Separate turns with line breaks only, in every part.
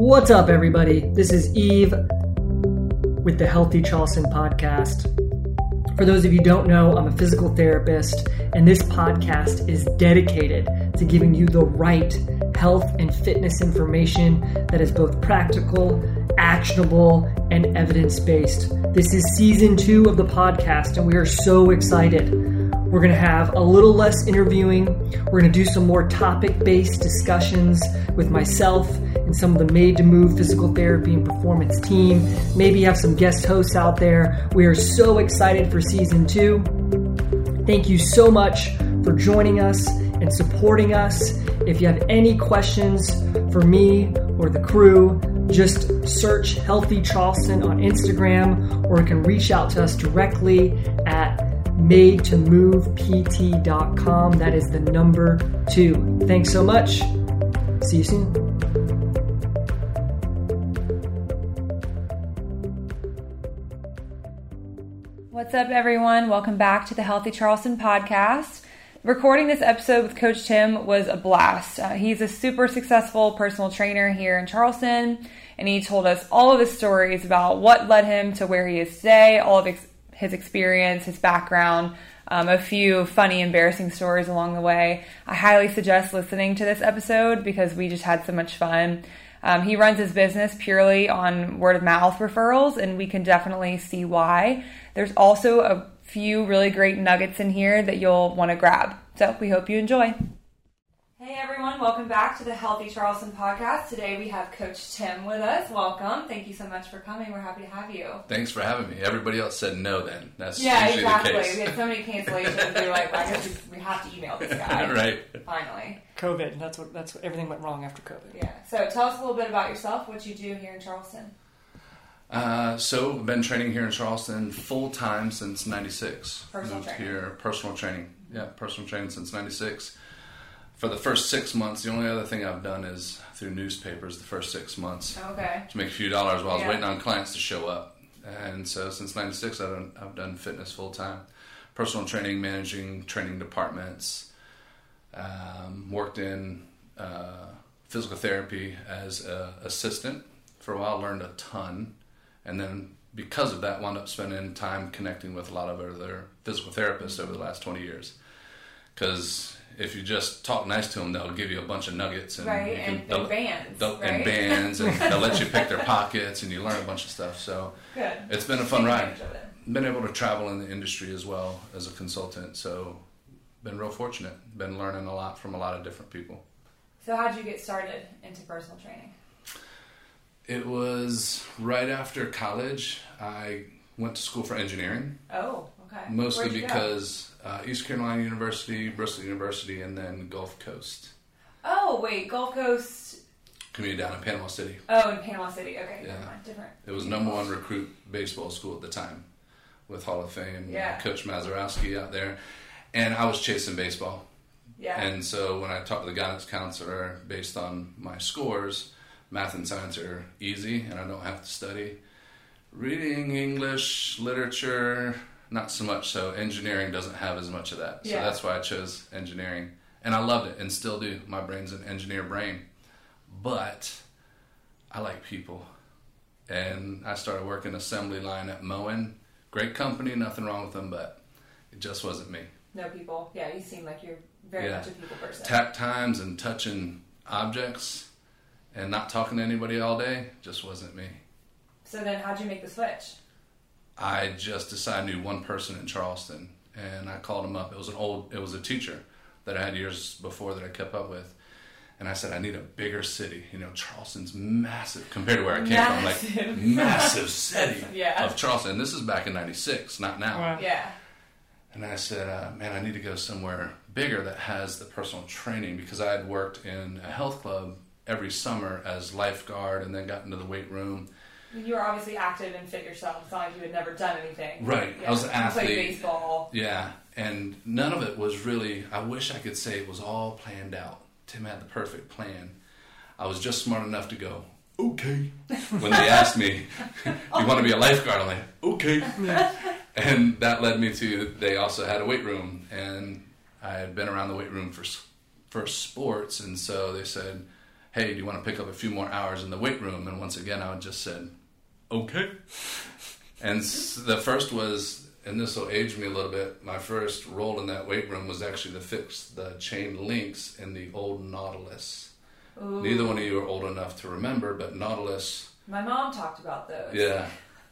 What's up, everybody? This is Eve with the Healthy Charleston podcast. For those of you don't know, I'm a physical therapist, and this podcast is dedicated to giving you the right health and fitness information that is both practical, actionable, and evidence based. This is season two of the podcast, and we are so excited. We're going to have a little less interviewing. We're going to do some more topic based discussions with myself and some of the Made to Move physical therapy and performance team. Maybe have some guest hosts out there. We are so excited for season two. Thank you so much for joining us and supporting us. If you have any questions for me or the crew, just search Healthy Charleston on Instagram or you can reach out to us directly at made to move pt.com. That is the number two. Thanks so much. See you soon.
What's up, everyone? Welcome back to the Healthy Charleston podcast. Recording this episode with Coach Tim was a blast. Uh, he's a super successful personal trainer here in Charleston, and he told us all of his stories about what led him to where he is today, all of his his experience, his background, um, a few funny, embarrassing stories along the way. I highly suggest listening to this episode because we just had so much fun. Um, he runs his business purely on word of mouth referrals, and we can definitely see why. There's also a few really great nuggets in here that you'll want to grab. So we hope you enjoy. Hey everyone, welcome back to the Healthy Charleston podcast. Today we have Coach Tim with us. Welcome. Thank you so much for coming. We're happy to have you.
Thanks for having me. Everybody else said no then. That's
yeah, exactly.
the case.
We had so many cancellations. we were like, well, I guess we, we have to email this guy.
right.
Finally.
COVID. That's what. That's what, everything went wrong after COVID.
Yeah. So tell us a little bit about yourself, what you do here in Charleston.
Uh, so, I've been training here in Charleston full time since '96.
Personal
Moved
training.
here, personal training. Yeah, personal training since '96. For the first six months, the only other thing I've done is through newspapers. The first six months
Okay.
to make a few dollars while I was waiting on clients to show up. And so, since '96, I've done, I've done fitness full time, personal training, managing training departments. Um, worked in uh, physical therapy as an assistant for a while. Learned a ton, and then because of that, wound up spending time connecting with a lot of other physical therapists over the last twenty years. Because if you just talk nice to them, they'll give you a bunch of nuggets and
Right,
can-
and, and bands, right?
and bands, and they'll let you pick their pockets, and you learn a bunch of stuff. So
Good.
it's been a fun ride.
advantage of it.
Been able to travel in the industry as well as a consultant, so been real fortunate. Been learning a lot from a lot of different people.
So how'd you get started into personal training?
It was right after college. I went to school for engineering,
Oh, okay.
mostly
Where'd you
because uh, East Carolina University, Bristol University, and then Gulf Coast
Oh wait, Gulf Coast.
community down in Panama City.
Oh, in Panama City. Okay,
Yeah.
never mind. Different.
It was number one recruit baseball school at the time, with Hall of Fame
Yeah.
Coach Mazurowski out there, and I was chasing baseball.
Yeah.
And so when I talked to the guidance counselor, based on my scores, math and science are easy, and I don't have to study. Reading, English, literature, not so much. So engineering doesn't have as much of that. So
Yeah.
that's why I chose engineering, and I loved it, and still do. My brain's an engineer brain, but I like people, and I started working assembly line at Moen. Great company, nothing wrong with them, but it just wasn't me.
no people. Yeah, you seem like you're very
Yeah.
much a people person.
tap times and touching objects and not talking to anybody all day just wasn't me.
so then, how'd you make the switch?
I just decided I knew one person in Charleston and I called him up. It was an old, it was a teacher that I had years before that I kept up with. And I said, I need a bigger city. You know, Charleston's massive compared to where I came from.
Massive.
Like, massive city
Yeah.
of Charleston. And this is back in 96, not now.
Wow.
Yeah.
And I said, uh, man, I need to go somewhere bigger that has the personal training because I had worked in a health club every summer as lifeguard and then got into the weight room.
You were obviously active and fit yourself. It's not like you had never done anything.
Right. I was an
You played
athlete.
baseball.
Yeah. And none of it was really, I wish I could say it was all planned out. Tim had the perfect plan. I was just smart enough to go, okay. When they asked me, do you want to be a lifeguard? I'm like, okay. And that led me to, they also had a weight room. And I had been around the weight room for, for sports. And so they said, "Hey, do you want to pick up a few more hours in the weight room?" And once again, I just said, "Okay." And the first was, and this will age me a little bit. My first role in that weight room was actually to fix the chain links in the old Nautilus. Ooh. Neither one of you are old enough to remember, but Nautilus.
My mom talked about those.
Yeah.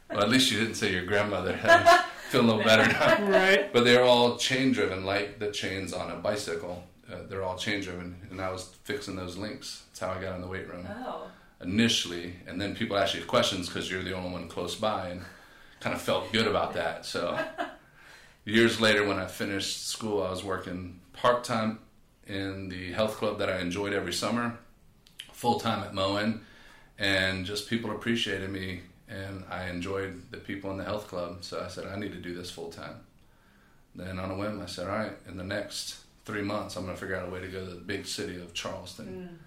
Well, at least you didn't say your grandmother had. Feel a little better now.
right.
But they're all chain driven, like the chains on a bicycle. Uh, they're all chain driven, and I was fixing those links. That's how I got in the weight room.
Oh.
Initially, and then people ask you questions because you're the only one close by, and kind of felt good about that. So, years later, when I finished school, I was working part time in the health club that I enjoyed every summer, full time at Moen, and just people appreciated me and I enjoyed the people in the health club. So I said, I need to do this full time. Then on a whim, I said, all right, in the next three months, I'm going to figure out a way to go to the big city of Charleston. Mm.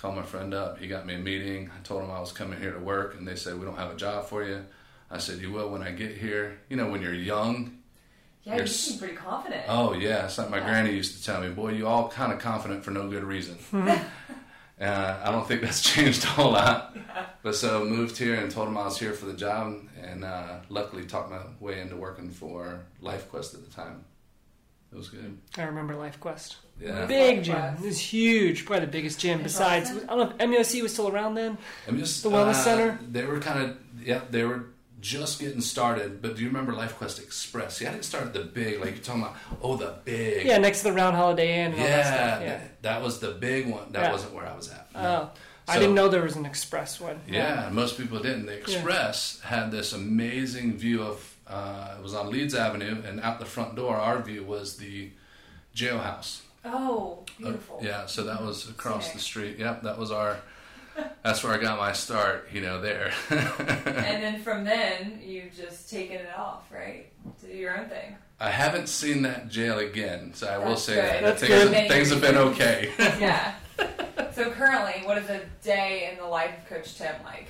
Call my friend up. He got me a meeting. I told him I was coming here to work, and they said, we don't have a job for you. I said, you will when I get here. You know, when you're young.
Yeah, you seem pretty confident.
Oh, yeah. It's like my yeah. granny used to tell me, boy, you all kind of confident for no good reason. Uh, I don't think that's changed a whole lot. Yeah. But so moved here and told him I was here for the job, and uh, luckily talked my way into working for LifeQuest at the time. It was good.
I remember LifeQuest.
Yeah,
big gym. It was huge. Probably the biggest gym. Besides, I don't know if MUSC was still around then.
MUSC,
the Wellness
uh,
Center.
They were kind of yeah. They were just getting started. But do you remember LifeQuest Express? Yeah, I didn't start at the big, like you're talking about. Oh, the big.
Yeah, next to the Round Holiday Inn.
yeah, that, yeah. That, that, was the big one. That yeah. wasn't where I was at.
No. Oh. So, I didn't know there was an express one.
Yeah, most people didn't. The express yeah. had this amazing view of. Uh, it was on Leeds Avenue, and out the front door, our view was the jailhouse.
Oh, beautiful!
Uh, yeah, so that was across Sick. the street. Yep, that was our that's where I got my start, you know, there.
and then from then, you've just taken it off, right? To do your own thing.
I haven't seen that jail again, so I That's will say good. that
That's
things,
good.
things have been okay.
yeah. So currently, what is a day in the life of Coach Tim like?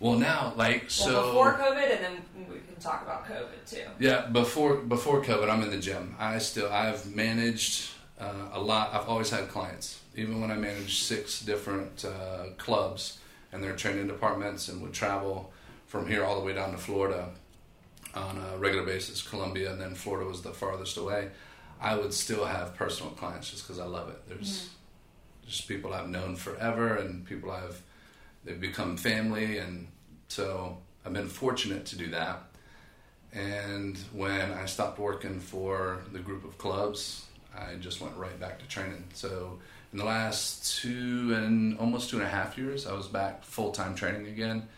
Well, now, like so.
Well, before COVID, and then we can talk about COVID too.
Yeah, before before COVID, I'm in the gym. I still I've managed uh, a lot. I've always had clients even when I managed six different uh, clubs and their training departments and would travel from here all the way down to Florida on a regular basis, Columbia, and then Florida was the farthest away. I would still have personal clients just because I love it. There's mm-hmm. just people I've known forever and people I've they've become family, and so I've been fortunate to do that. And when I stopped working for the group of clubs, I just went right back to training. So in the last two and almost two and a half years, I was back full time training again,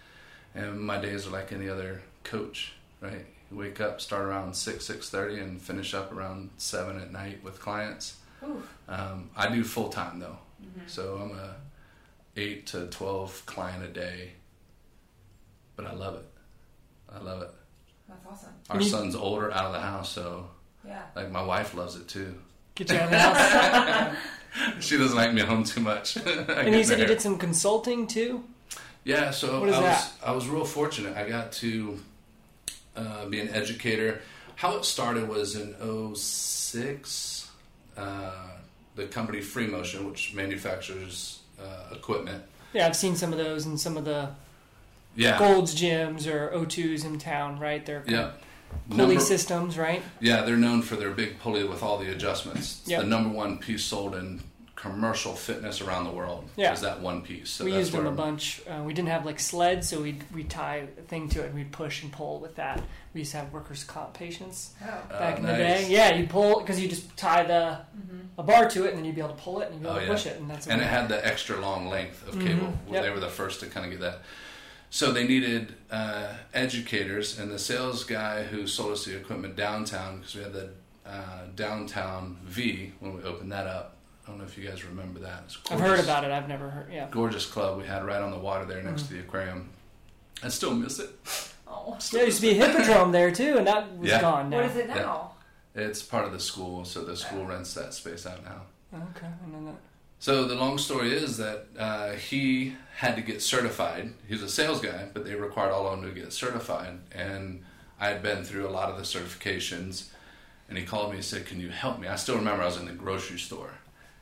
and my days are like any other coach. Right, you wake up, start around six six thirty, and finish up around seven at night with clients. Um, I do full time though, mm-hmm. so I'm a eight to twelve client a day, but I love it. I love it.
That's awesome.
Our son's older, out of the house, so
yeah,
like my wife loves it too.
Get you out of the house.
she doesn't like me home too much.
and you said you did some consulting too.
Yeah, so
what is
I
that?
was I was real fortunate. I got to uh, be an educator. How it started was in 06. Uh, the company Free Motion, which manufactures uh, equipment.
Yeah, I've seen some of those in some of the
yeah.
Gold's gyms or O2s in town, right? They're
yeah
pulley number, systems, right?
Yeah, they're known for their big pulley with all the adjustments. It's
yep.
the number one piece sold in commercial fitness around the world.
Yeah.
is that one piece. So
we used them a bunch. Uh, we didn't have like sleds, so we'd we tie a thing to it and we'd push and pull with that. We used to have workers' comp patients
oh.
back
uh,
in
nice.
the day. Yeah, you pull because you just tie the mm-hmm. a bar to it and then you'd be able to pull it and you'd be able
oh,
to
yeah.
push it, and that's it.
and it had the extra long length of
mm-hmm.
cable.
Yep.
They were the first to kind of get that. So they needed uh, educators, and the sales guy who sold us the equipment downtown, because we had the uh, downtown V when we opened that up. I don't know if you guys remember that.
I've heard about it. I've never heard. Yeah.
Gorgeous club we had right on the water there next mm-hmm. to the aquarium. I still miss it.
Oh,
yeah, there used to be a hippodrome there too, and that was
Yeah.
gone now.
what is it now?
It's part of the school, so the school rents that space out now.
Okay, and then that.
So the long story is that uh, he had to get certified. He was a sales guy, but they required all of him to get certified. And I had been through a lot of the certifications. And he called me and said, "Can you help me?" I still remember I was in the grocery store,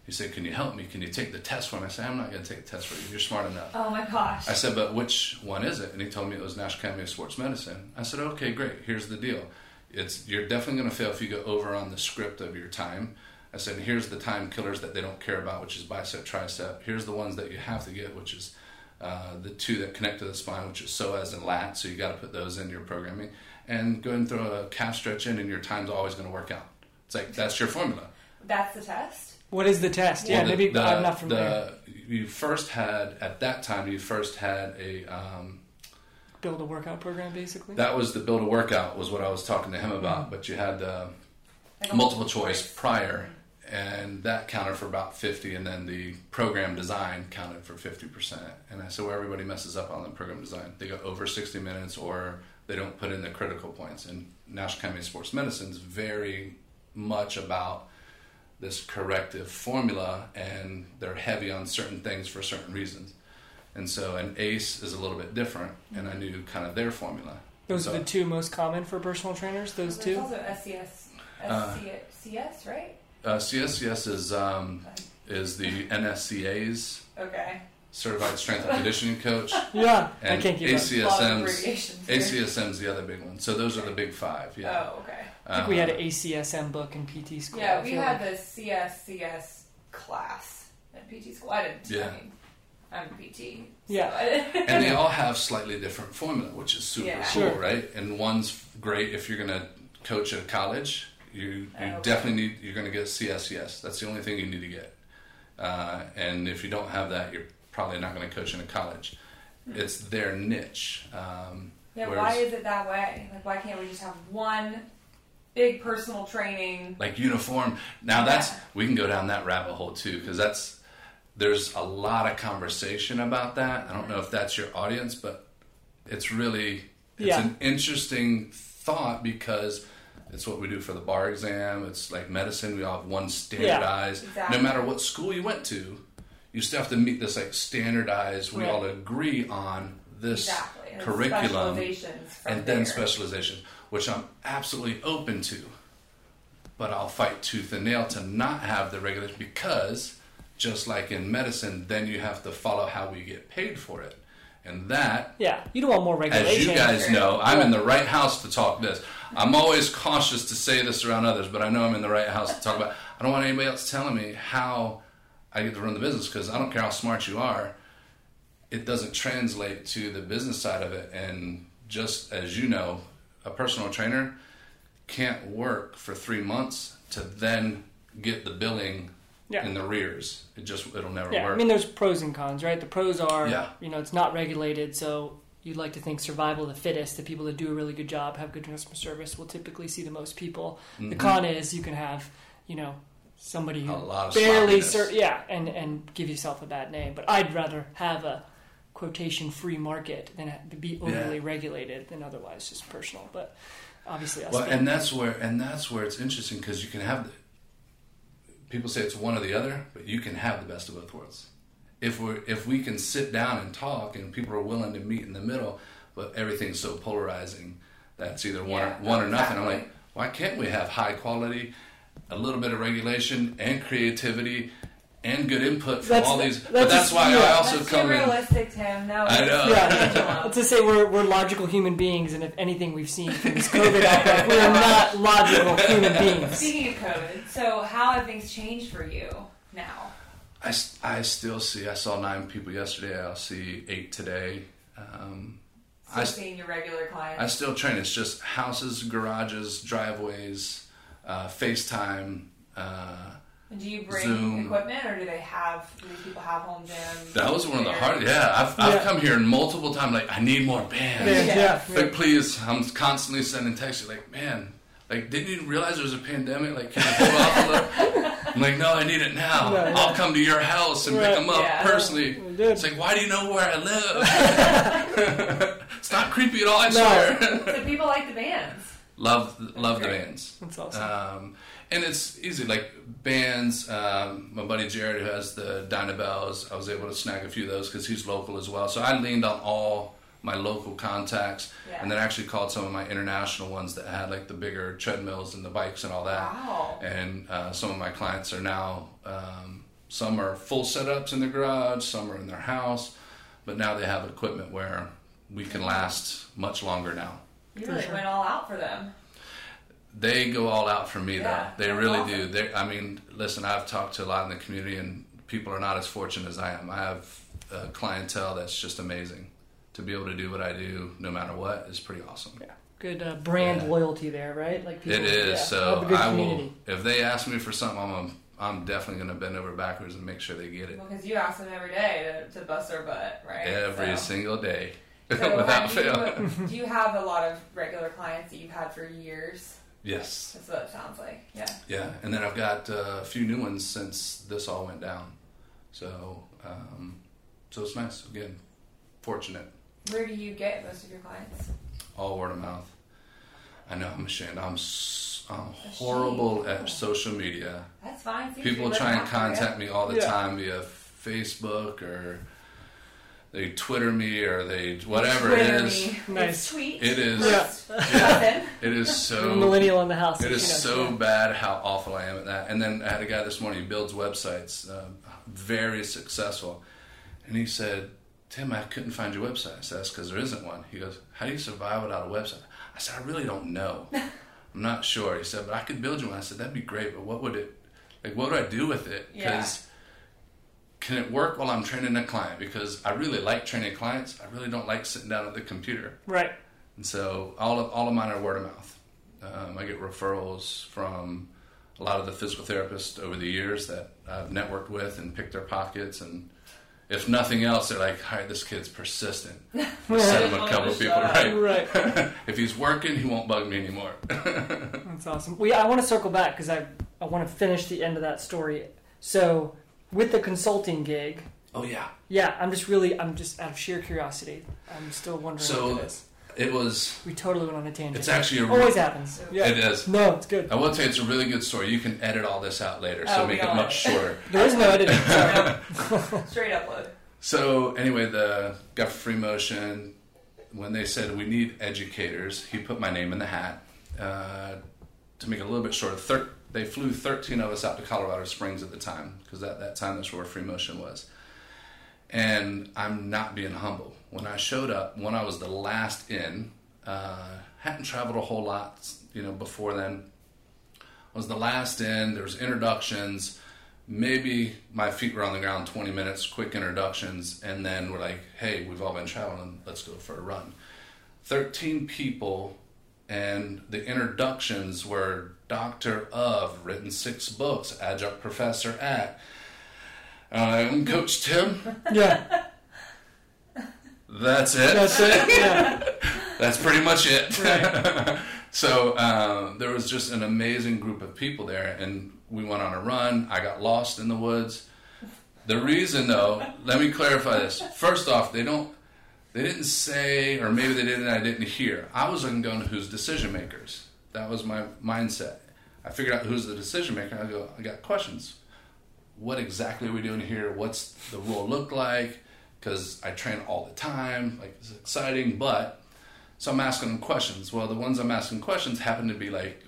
He said, "Can you help me? Can you take the test for me?" I said, "I'm not going to take the test for you. You're smart enough."
Oh my gosh.
I said, "But which one is it?" And he told me it was National Academy of Sports Medicine. I said, "Okay, great. Here's the deal. It's you're definitely going to fail if you go over on the script of your time." I said, "Here's the time killers that they don't care about, which is bicep, tricep. Here's the ones that you have to get, which is uh, the two that connect to the spine, which is psoas and lat. So you got to put those in your programming, and go and throw a calf stretch in, and your time's always going to work out. It's like that's your formula."
That's the test.
What is the test? Yeah,
Well, the-
maybe
the-
I'm not familiar.
the- you first had at that time. You first had a um,
Build a workout program, basically.
that was the build a workout was what I was talking to him about. But you had the
a
multiple choice prior, and that counted for about fifty, and then the program design counted for fifty percent. And I said, well, everybody messes up on the program design. They go over sixty minutes, or they don't put in the critical points. And National Academy of Sports Medicine is very much about this corrective formula, and they're heavy on certain things for certain reasons. And so, an ACE is a little bit different, and I knew kind of their formula.
Those
So-
are the two most common for personal trainers. Those two.
also SCS,
Uh,
SCS, right?
Uh, CSCS is um, is the NSCA's
Okay.
Certified Strength and Conditioning Coach,
Yeah, I
and
can't keep up.
A lot of
ACSM's
abbreviations here.
ACSM's the other big one. So those are the big five. Yeah.
Oh, okay.
I think we had an ACSM book in PT school.
Yeah, we
feel
had
like.
the CSCS class at PT school. I didn't.
Yeah.
I mean, I'm PT. so
Yeah.
I
and they all have slightly different formula, which is super
Yeah.
cool,
Sure.
right? And one's great if you're going to coach at a college. You you
Oh, okay.
definitely need you're going to get CSCS. That's the only thing you need to get. Uh, and if you don't have that, you're probably not going to coach in a college. It's their niche. Um,
yeah.
whereas-
Why is it that way? Like, why can't we just have one big personal training?
like uniform. Now that's
Yeah.
we can go down that rabbit hole too because that's there's a lot of conversation about that. I don't know if that's your audience, but it's really it's
Yeah.
an interesting thought because it's what we do for the bar exam. It's like medicine. We all have one standardized.
Exactly.
No matter what school you went to, you still have to meet this like standardized. We
Right.
all agree on this
Exactly. And
curriculum and then
there.
specialization, which I'm absolutely open to. But I'll fight tooth and nail to not have the regulation because, just like in medicine, then you have to follow how we get paid for it. And that,
Yeah, you don't want more regulation.
as you guys know, I'm in the right house to talk this. I'm always cautious to say this around others, but I know I'm in the right house to talk about. I don't want anybody else telling me how I get to run the business because I don't care how smart you are. It doesn't translate to the business side of it. And just as you know, a personal trainer can't work for three months to then get the billing
Yeah.
in the rears. It just it'll never
Yeah,
work.
I mean, there's pros and cons, right? The pros are,
Yeah.
you know, it's not regulated, so you'd like to think survival of the fittest. The people that do a really good job, have good customer service, will typically see the most people. The con is you can have, you know, somebody who
Mm-hmm. A lot of
barely, ser- yeah, and and give yourself a bad name. But I'd rather have a quotation free market than be overly
Yeah.
regulated than otherwise just personal. But obviously, us
Well, and that's where and that's where it's interesting because you can have the people say it's one or the other, but you can have the best of both worlds. If we if we can sit down and talk and people are willing to meet in the middle, but everything's so polarizing that's either one
Yeah,
or one or nothing. I'm like, why can't we have high quality, a little bit of regulation and creativity and good input from
That's-
all these? but
that's
that's
just-
why I
yeah.
also
That's
come
too
in.
realistic, Tim. That was
I know.
Yeah, to say we're, we're logical human beings, and if anything we've seen from this COVID outbreak, we are not logical human beings.
Speaking of COVID, so how have things changed for you now?
I, s- I still see. I saw nine people yesterday. I'll see eight today. Um,
So
I,
seeing your regular clients.
I still train. It's just houses, garages, driveways, uh, FaceTime. Uh,
do you bring
Zoom.
equipment, or do they have? Do these people have home gyms?
that was one of the
There?
hardest. Yeah, I've, I've come here multiple times. Like, I need more bands.
Yeah,
Yeah.
yeah, yeah.
Like, please. I'm constantly sending texts. Like, man. Like, didn't you realize there was a pandemic? Like, can you pull off a little? I'm like, no, I need it now.
Yeah, yeah.
I'll come to your house and
Right.
pick them up
Yeah.
personally.
We.
It's like, why do you know where I live? it's not creepy at all, I
No.
swear.
So people like the bands.
love love the bands.
That's awesome.
Um, and it's easy, like bands. Um, my buddy Jared, who has the Dynabells, I was able to snag a few of those because he's local as well. So I leaned on all my local contacts,
Yeah.
and then actually called some of my international ones that had like the bigger treadmills and the bikes and all that.
Wow.
And uh, some of my clients are now um, some are full setups in their garage, some are in their house, but now they have equipment where we can last much longer now.
You really went all out for them.
They go all out for me
Yeah,
though. They really
awesome.
do. They, I mean, listen, I've talked to a lot in the community, and people are not as fortunate as I am. I have a clientele that's just amazing. To be able to do what I do, no matter what, is pretty awesome.
Yeah. Good uh, brand
Yeah.
loyalty there, right? Like people,
It is.
yeah,
so
have a good
I
community.
will. If they ask me for something, I'm a, I'm definitely going to bend over backwards and make sure they get it
Because you ask them every day to, to bust their butt, right?
every
So-
single day,
So
without
have you-
fail.
do you have a lot of regular clients that you've had for years?
Yes.
That's what it sounds like. Yeah.
Yeah, and then I've got uh, a few new ones since this all went down. So, um, so it's nice. Again, fortunate.
Where do you get most of your clients?
All word of mouth. I know I'm ashamed. I'm, s- I'm horrible at social media.
That's fine. Seems
People
to be
try and
working out for
contact me all the
Yeah.
time via Facebook or they Twitter me or they whatever
Twitter
it is.
me.
Nice.
It's tweet.
It is.
Yeah.
Nothing.
It is so
millennial in the house.
It is you
know,
so
yeah.
bad how awful I am at that. And then I had a guy this morning who builds websites, uh, very successful, and he said, "Tim, I couldn't find your website." I said, "That's because there isn't one." He goes, "How do you survive without a website?" I said, "I really don't know. I'm not sure." He said, "But I could build you one." I said, "That'd be great, but what would it like? What do I do with it?
Yeah.
can it work while I'm training a client? Because I really like training clients. I really don't like sitting down at the computer."
Right.
And so all of all of mine are word of mouth. Um, I get referrals from a lot of the physical therapists over the years that I've networked with and picked their pockets. And if nothing else, they're like, "All right, this kid's persistent." I send him a couple of people, right?
Right.
if he's working, he won't bug me anymore.
That's awesome. We I want to circle back because I I want to finish the end of that story. So with the consulting gig,
oh yeah.
yeah, I'm just really I'm just out of sheer curiosity. I'm still wondering
So-
what it is.
It was.
We totally went on a tangent.
It's actually a.
always happens. Yeah.
It is.
No, it's good.
I will say it's a really good story. You can edit all this out later, so
Oh, we
make it much shorter.
There is no editing.
Straight upload.
So anyway, the got free motion. When they said we need educators, he put my name in the hat. Uh, to make it a little bit shorter, thir- they flew 13 of us out to Colorado Springs at the time because at that time that's where free motion was. And I'm not being humble. When I showed up, when I was the last in, uh, hadn't traveled a whole lot, you know, before then. Was the last in. There was introductions maybe my feet were on the ground 20 minutes quick introductions and then we're like hey we've all been traveling let's go for a run 13 people and the introductions were doctor of written six books adjunct professor at i'm coach tim
yeah,
that's it
that's it. Yeah,
that's pretty much it.
Right.
so um, there was just an amazing group of people there, and we went on a run. I got lost in the woods. The reason, though, let me clarify this. First off, they don't. They didn't say, or maybe they didn't. I didn't hear. I was looking going to who's decision makers. That was my mindset. I figured out who's the decision maker. I go. I got questions. What exactly are we doing here? What's the role look like? Because I train all the time. Like it's exciting, but so I'm asking them questions. Well, the ones I'm asking questions happen to be like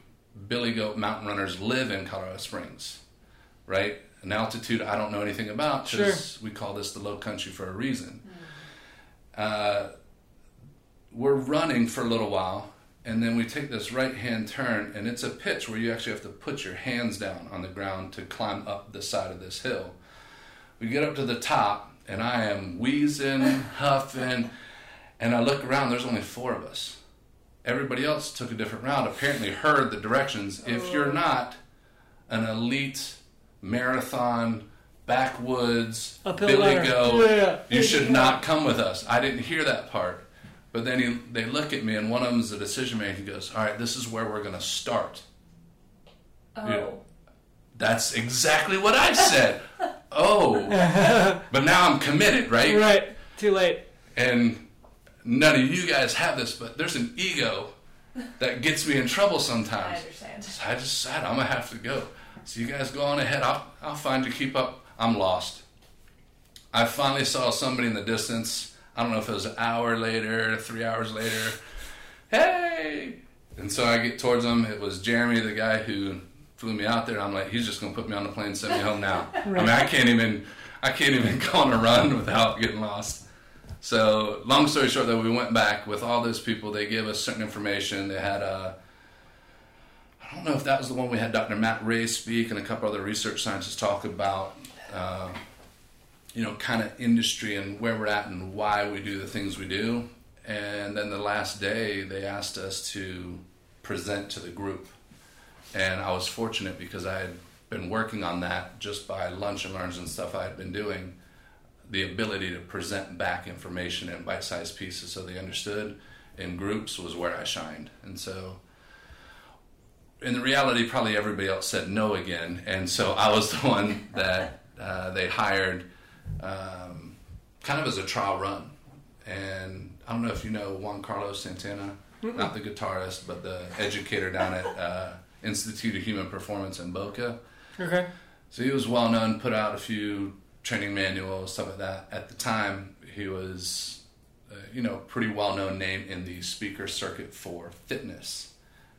Billy Goat mountain runners live in Colorado Springs, right? An altitude I don't know anything about because we call this the low country for a reason. Uh, we're running for a little while, and then we take this right hand turn, and it's a pitch where you actually have to put your hands down on the ground to climb up the side of this hill. We get up to the top, and I am wheezing, huffing, and I look around, there's only four of us. Everybody else took a different route, apparently heard the directions. If oh. you're not an elite marathon, backwoods, Billy
runner.
Go,
Yeah.
you should not come with us. I didn't hear that part. But then he, they look at me, and one of them is the decision maker. He goes, All right, this is where we're going to start.
Oh.
Yeah. That's exactly what I said. Oh. But now I'm committed, right?
right. Too late.
And none of you guys have this, but there's an ego that gets me in trouble sometimes.
I understand.
So I just said, I'm going to have to go. So you guys go on ahead. I'll, I'll find you. Keep up. I'm lost. I finally saw somebody in the distance. I don't know if it was an hour later, three hours later. Hey! And so I get towards them. It was Jeremy, the guy who flew me out there. I'm like, he's just gonna put me on the plane, and send me home now. I mean, I can't even, I can't even go on a run without getting lost. So, long story short, though, we went back with all those people. They gave us certain information. They had a, I don't know if that was the one we had Dr. Matt Ray speak and a couple other research scientists talk about, uh, you know, kind of industry and where we're at and why we do the things we do. And then the last day, they asked us to present to the group. And I was fortunate because I had been working on that just by lunch and learns and stuff I had been doing. The ability to present back information in bite sized pieces so they understood in groups was where I shined. And so, in the reality, probably everybody else said no again. And so I was the one that uh, they hired um, kind of as a trial run. And I don't know if you know Juan Carlos Santana, Mm-mm. not the guitarist, but the educator down at uh, Institute of Human Performance in Boca.
Okay.
So he was well known, put out a few training manuals, stuff like that. At the time, he was, uh, you know, pretty well known name in the speaker circuit for fitness.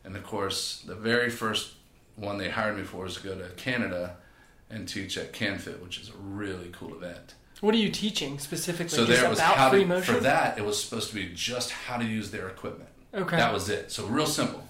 And of course, the very first one they hired me for was to go to Canada and teach at CanFit, which is a really cool event.
What are you teaching specifically?
So there was how to, for that it was supposed to be just how to use their equipment.
Okay,
that was it. So real simple.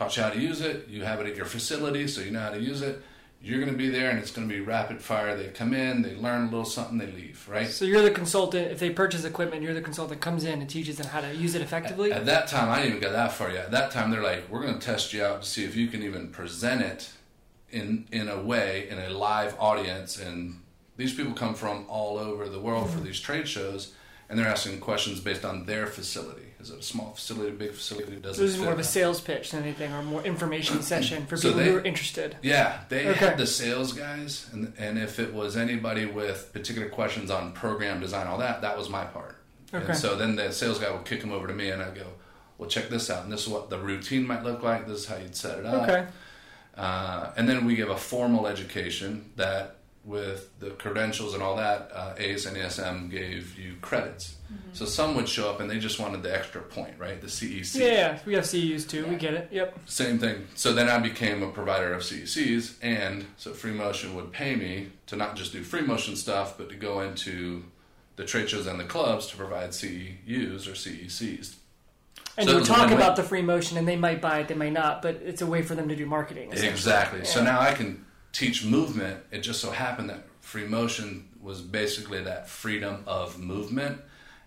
Taught you how to use it. You have it at your facility, so you know how to use it you're going to be there and it's going to be rapid fire. They come in, they learn a little something, they leave, right?
So you're the consultant. If they purchase equipment, you're the consultant comes in and teaches them how to use it effectively?
At, at that time, I didn't even get that far yet. At that time, they're like, we're going to test you out to see if you can even present it in, in a way, in a live audience. And these people come from all over the world mm-hmm. for these trade shows and they're asking questions based on their facility. Is it a small facility, a big facility?
Does so this is more of a sales pitch than anything, or more information session for so people they, who are interested.
Yeah, they okay. had the sales guys, and and if it was anybody with particular questions on program design, all that, that was my part. Okay. And so then the sales guy would kick them over to me, and I'd go, "Well, check this out, and this is what the routine might look like. This is how you'd set it up."
Okay.
Uh, and then we give a formal education that with the credentials and all that, uh, ACE and ASM gave you credits. Mm-hmm. So some would show up and they just wanted the extra point, right? The CEC.
Yeah, we have CEUs too. Yeah. We get it. Yep.
Same thing. So then I became a provider of CECs, and so Free Motion would pay me to not just do free motion stuff, but to go into the trade shows and the clubs to provide CEUs or CECs.
And so you talk about the free motion, and they might buy it, they might not, but it's a way for them to do marketing.
Exactly. Yeah. So now I can teach movement, it just so happened that free motion was basically that freedom of movement,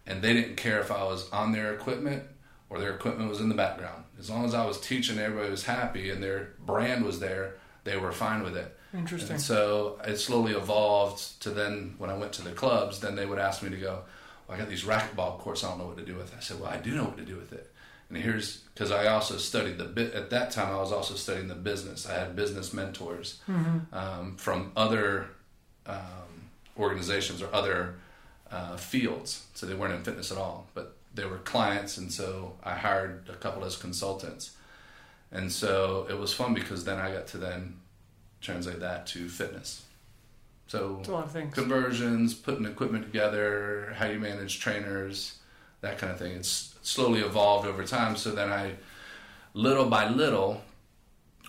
and they didn't care if I was on their equipment or their equipment was in the background. As long as I was teaching, everybody was happy, and their brand was there. They were fine with it.
Interesting.
And so it slowly evolved to then when I went to the clubs, then they would ask me to go. Well, I got these racquetball courts. I don't know what to do with. It. I said, well, I do know what to do with it. And here's because I also studied the bit at that time. I was also studying the business. I had business mentors mm-hmm. um, from other um, organizations or other uh, fields, so they weren't in fitness at all, but they were clients, and so I hired a couple as consultants. And so it was fun because then I got to then translate that to fitness. So
a lot of things.
conversions, putting equipment together, how you manage trainers, that kind of thing. It's slowly evolved over time. So then I, little by little,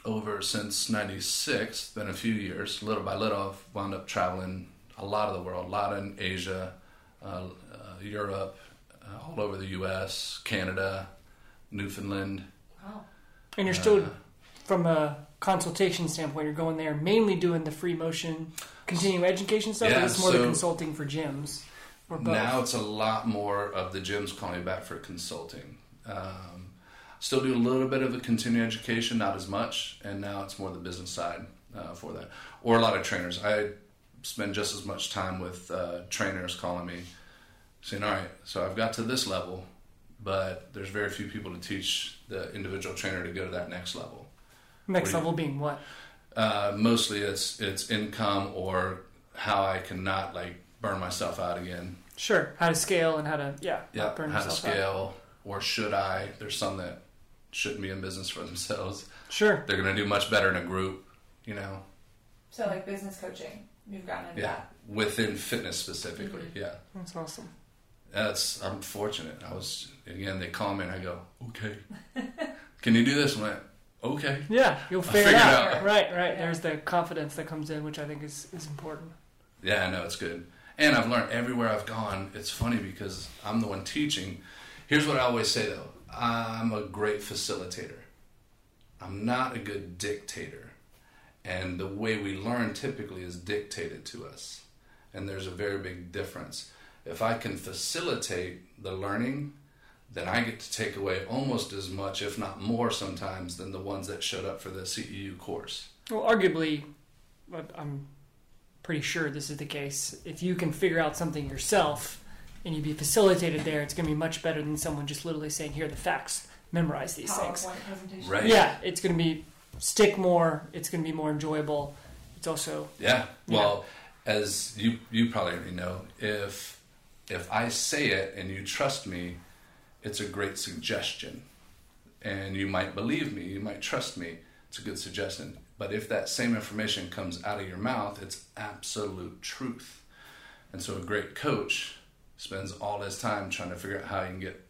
over since '96, been a few years. Little by little, I've wound up traveling a lot of the world, a lot in Asia, uh, uh, Europe, uh, all over the U.S., Canada, Newfoundland.
Wow! And you're still, uh, from a consultation standpoint, you're going there mainly doing the free motion continuing education stuff. Yeah, or it's more so, the consulting for gyms.
Now it's a lot more of the gyms calling me back for consulting. Um, still do a little bit of the continuing education, not as much, and now it's more the business side uh, for that. Or a lot of trainers. I spend just as much time with uh, trainers calling me, saying, "All right, so I've got to this level, but there's very few people to teach the individual trainer to go to that next level."
Next level being what?
Uh, mostly, it's it's income or how I cannot like burn myself out again.
Sure, how to scale and how to yeah,
yeah, burn how to scale, out. or should I? There's some that shouldn't be in business for themselves.
Sure,
they're going to do much better in a group, you know.
So like business coaching, you've gotten into
yeah.
that
within fitness specifically. Mm-hmm. Yeah,
that's awesome.
That's I'm fortunate. I was again. They call me and I go, okay. Can you do this? And I went, okay.
Yeah, you'll figure it
figure it
out.
out.
Right, right.
Yeah.
There's the confidence that comes in, which I think is, is important.
Yeah, I know it's good. And I've learned everywhere I've gone. It's funny because I'm the one teaching. Here's what I always say though I'm a great facilitator, I'm not a good dictator. And the way we learn typically is dictated to us. And there's a very big difference. If I can facilitate the learning, then I get to take away almost as much, if not more sometimes, than the ones that showed up for the CEU course.
Well, arguably, I'm pretty sure this is the case. If you can figure out something yourself and you be facilitated there, it's going to be much better than someone just literally saying, "Here are the facts. Memorize these things."
PowerPoint presentation.
Right.
Yeah, it's going to be stick more. It's going to be more enjoyable. It's also
Yeah. Well, as you you probably already know, if if I say it and you trust me, it's a great suggestion. And you might believe me, you might trust me. It's a good suggestion. But if that same information comes out of your mouth, it's absolute truth. And so a great coach spends all his time trying to figure out how you can get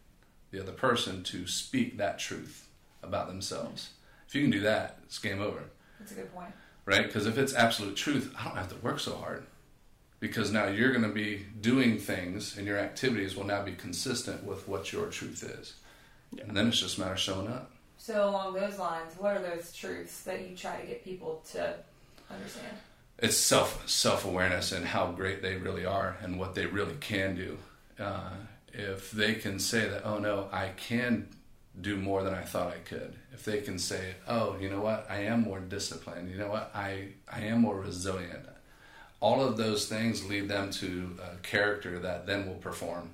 the other person to speak that truth about themselves. If you can do that, it's game over
That's a good point.
right? Because if it's absolute truth, I don't have to work so hard. Because now you're going to be doing things and your activities will now be consistent with what your truth is. And then it's just a matter of showing up.
So along those lines, what are those truths that you try to get people to understand?
It's self self awareness and how great they really are and what they really can do. Uh, if they can say that, oh no, I can do more than I thought I could. If they can say, oh, you know what, I am more disciplined. You know what, I I am more resilient. All of those things lead them to a character that then will perform,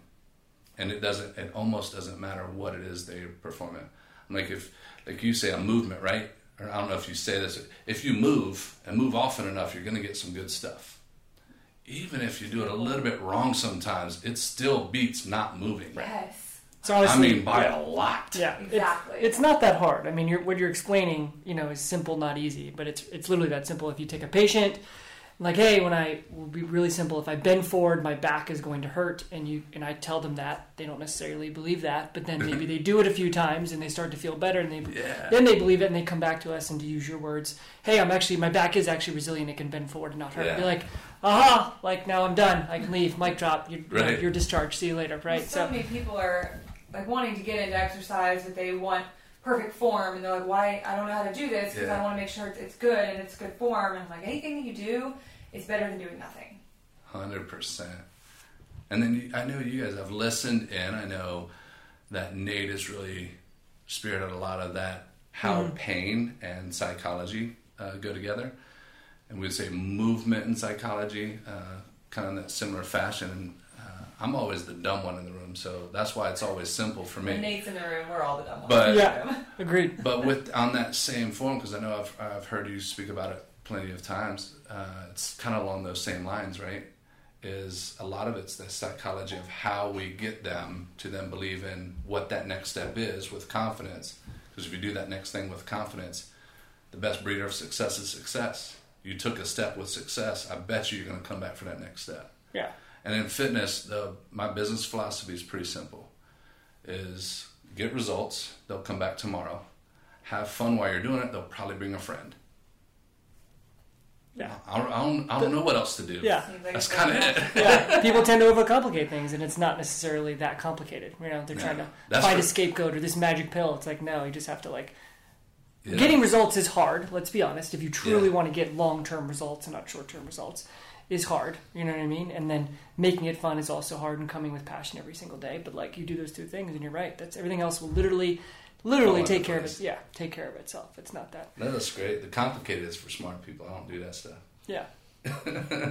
and it doesn't. It almost doesn't matter what it is they perform performing. Like if, like you say, a movement, right? Or I don't know if you say this. If you move and move often enough, you're going to get some good stuff. Even if you do it a little bit wrong sometimes, it still beats not moving.
Yes.
so honestly,
I mean, by
yeah.
a lot.
Yeah, it's-
Exactly.
It's, not that hard. I mean, you're, what you're explaining, you know, is simple, not easy. But it's it's literally that simple. If you take a patient, like, hey, when I will be really simple. If I bend forward, my back is going to hurt, and you and I tell them that they don't necessarily believe that, but then maybe they do it a few times and they start to feel better, and they
Yeah.
then they believe it, and they come back to us and to use your words, hey, I'm actually my back is actually resilient. It can bend forward and not hurt.
Yeah.
Be like, aha, like now I'm done. I can leave. Mic drop. You're, you know,
Right.
you're discharged. See you later. Right.
Well, so, many people are like wanting to get into exercise, that they want perfect form, and they're like, "Why? I don't know how to do this because
Yeah.
I want to make sure it's, it's good and it's good form." And I'm like, anything that you do is better than doing nothing.
Hundred percent. And then I know you guys have listened in. I know that Nate has really spirited a lot of that. How pain and psychology uh, go together, and we'd say movement and psychology, uh, kind of in that similar fashion. And uh, I'm always the dumb one in the room, so that's why it's always simple for me.
When Nate's in the room, we're all the dumb ones.
But-
Yeah. Agreed.
but with on that same form, because I know I've, I've heard you speak about it plenty of times. Uh, it's kind of along those same lines, right? Is a lot of it's the psychology of how we get them to then believe in what that next step is with confidence. Because if you do that next thing with confidence, the best breeder of success is success. You took a step with success. I bet you you're going to come back for that next step.
Yeah.
And in fitness, the, my business philosophy is pretty simple: is get results. They'll come back tomorrow. Have fun while you're doing it. They'll probably bring a friend.
Yeah.
I don't, I don't, I don't know what else to do.
Yeah.
That's kind of it.
yeah, people tend to overcomplicate things, and it's not necessarily that complicated. You know, they're
No,
trying to
that's
find a
for-
scapegoat or this magic pill. It's like no, you just have to like
Yeah.
getting results is hard. Let's be honest. If you truly
Yeah.
want to get long term results and not short term results, is hard. You know what I mean? And then making it fun is also hard, and coming with passion every single day. But like you do those two things, and you're right. That's everything else will literally, literally take
into
care of
place.
it. Yeah, take care of itself. It's not that.
No, that's great. The complicated is for smart people. I don't do that stuff.
Yeah.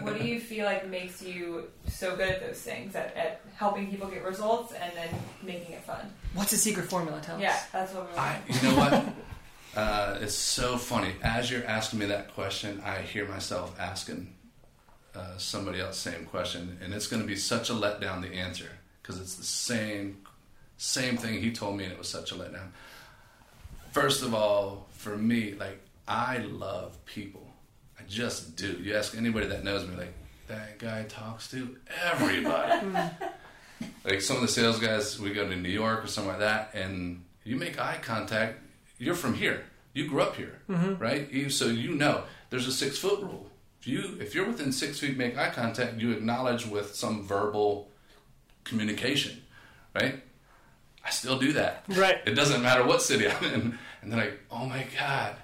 what do you feel like makes you so good at those things, at, at helping people get results and then making it fun?
What's the secret formula? Tell
Yeah,
us.
that's what we
I,
want.
you know what? uh, it's so funny. As you're asking me that question, I hear myself asking uh, somebody else same question, and it's going to be such a letdown. The answer because it's the same same thing he told me, and it was such a letdown. First of all, for me, like I love people. I just do. You ask anybody that knows me, like that guy talks to everybody. like some of the sales guys, we go to New York or something like that, and you make eye contact. You're from here. You grew up here, mm-hmm. right? You, so you know there's a six foot rule. If you if you're within six feet, make eye contact. You acknowledge with some verbal communication, right? I still do that.
Right.
It doesn't matter what city I'm in. And they're like, oh my God.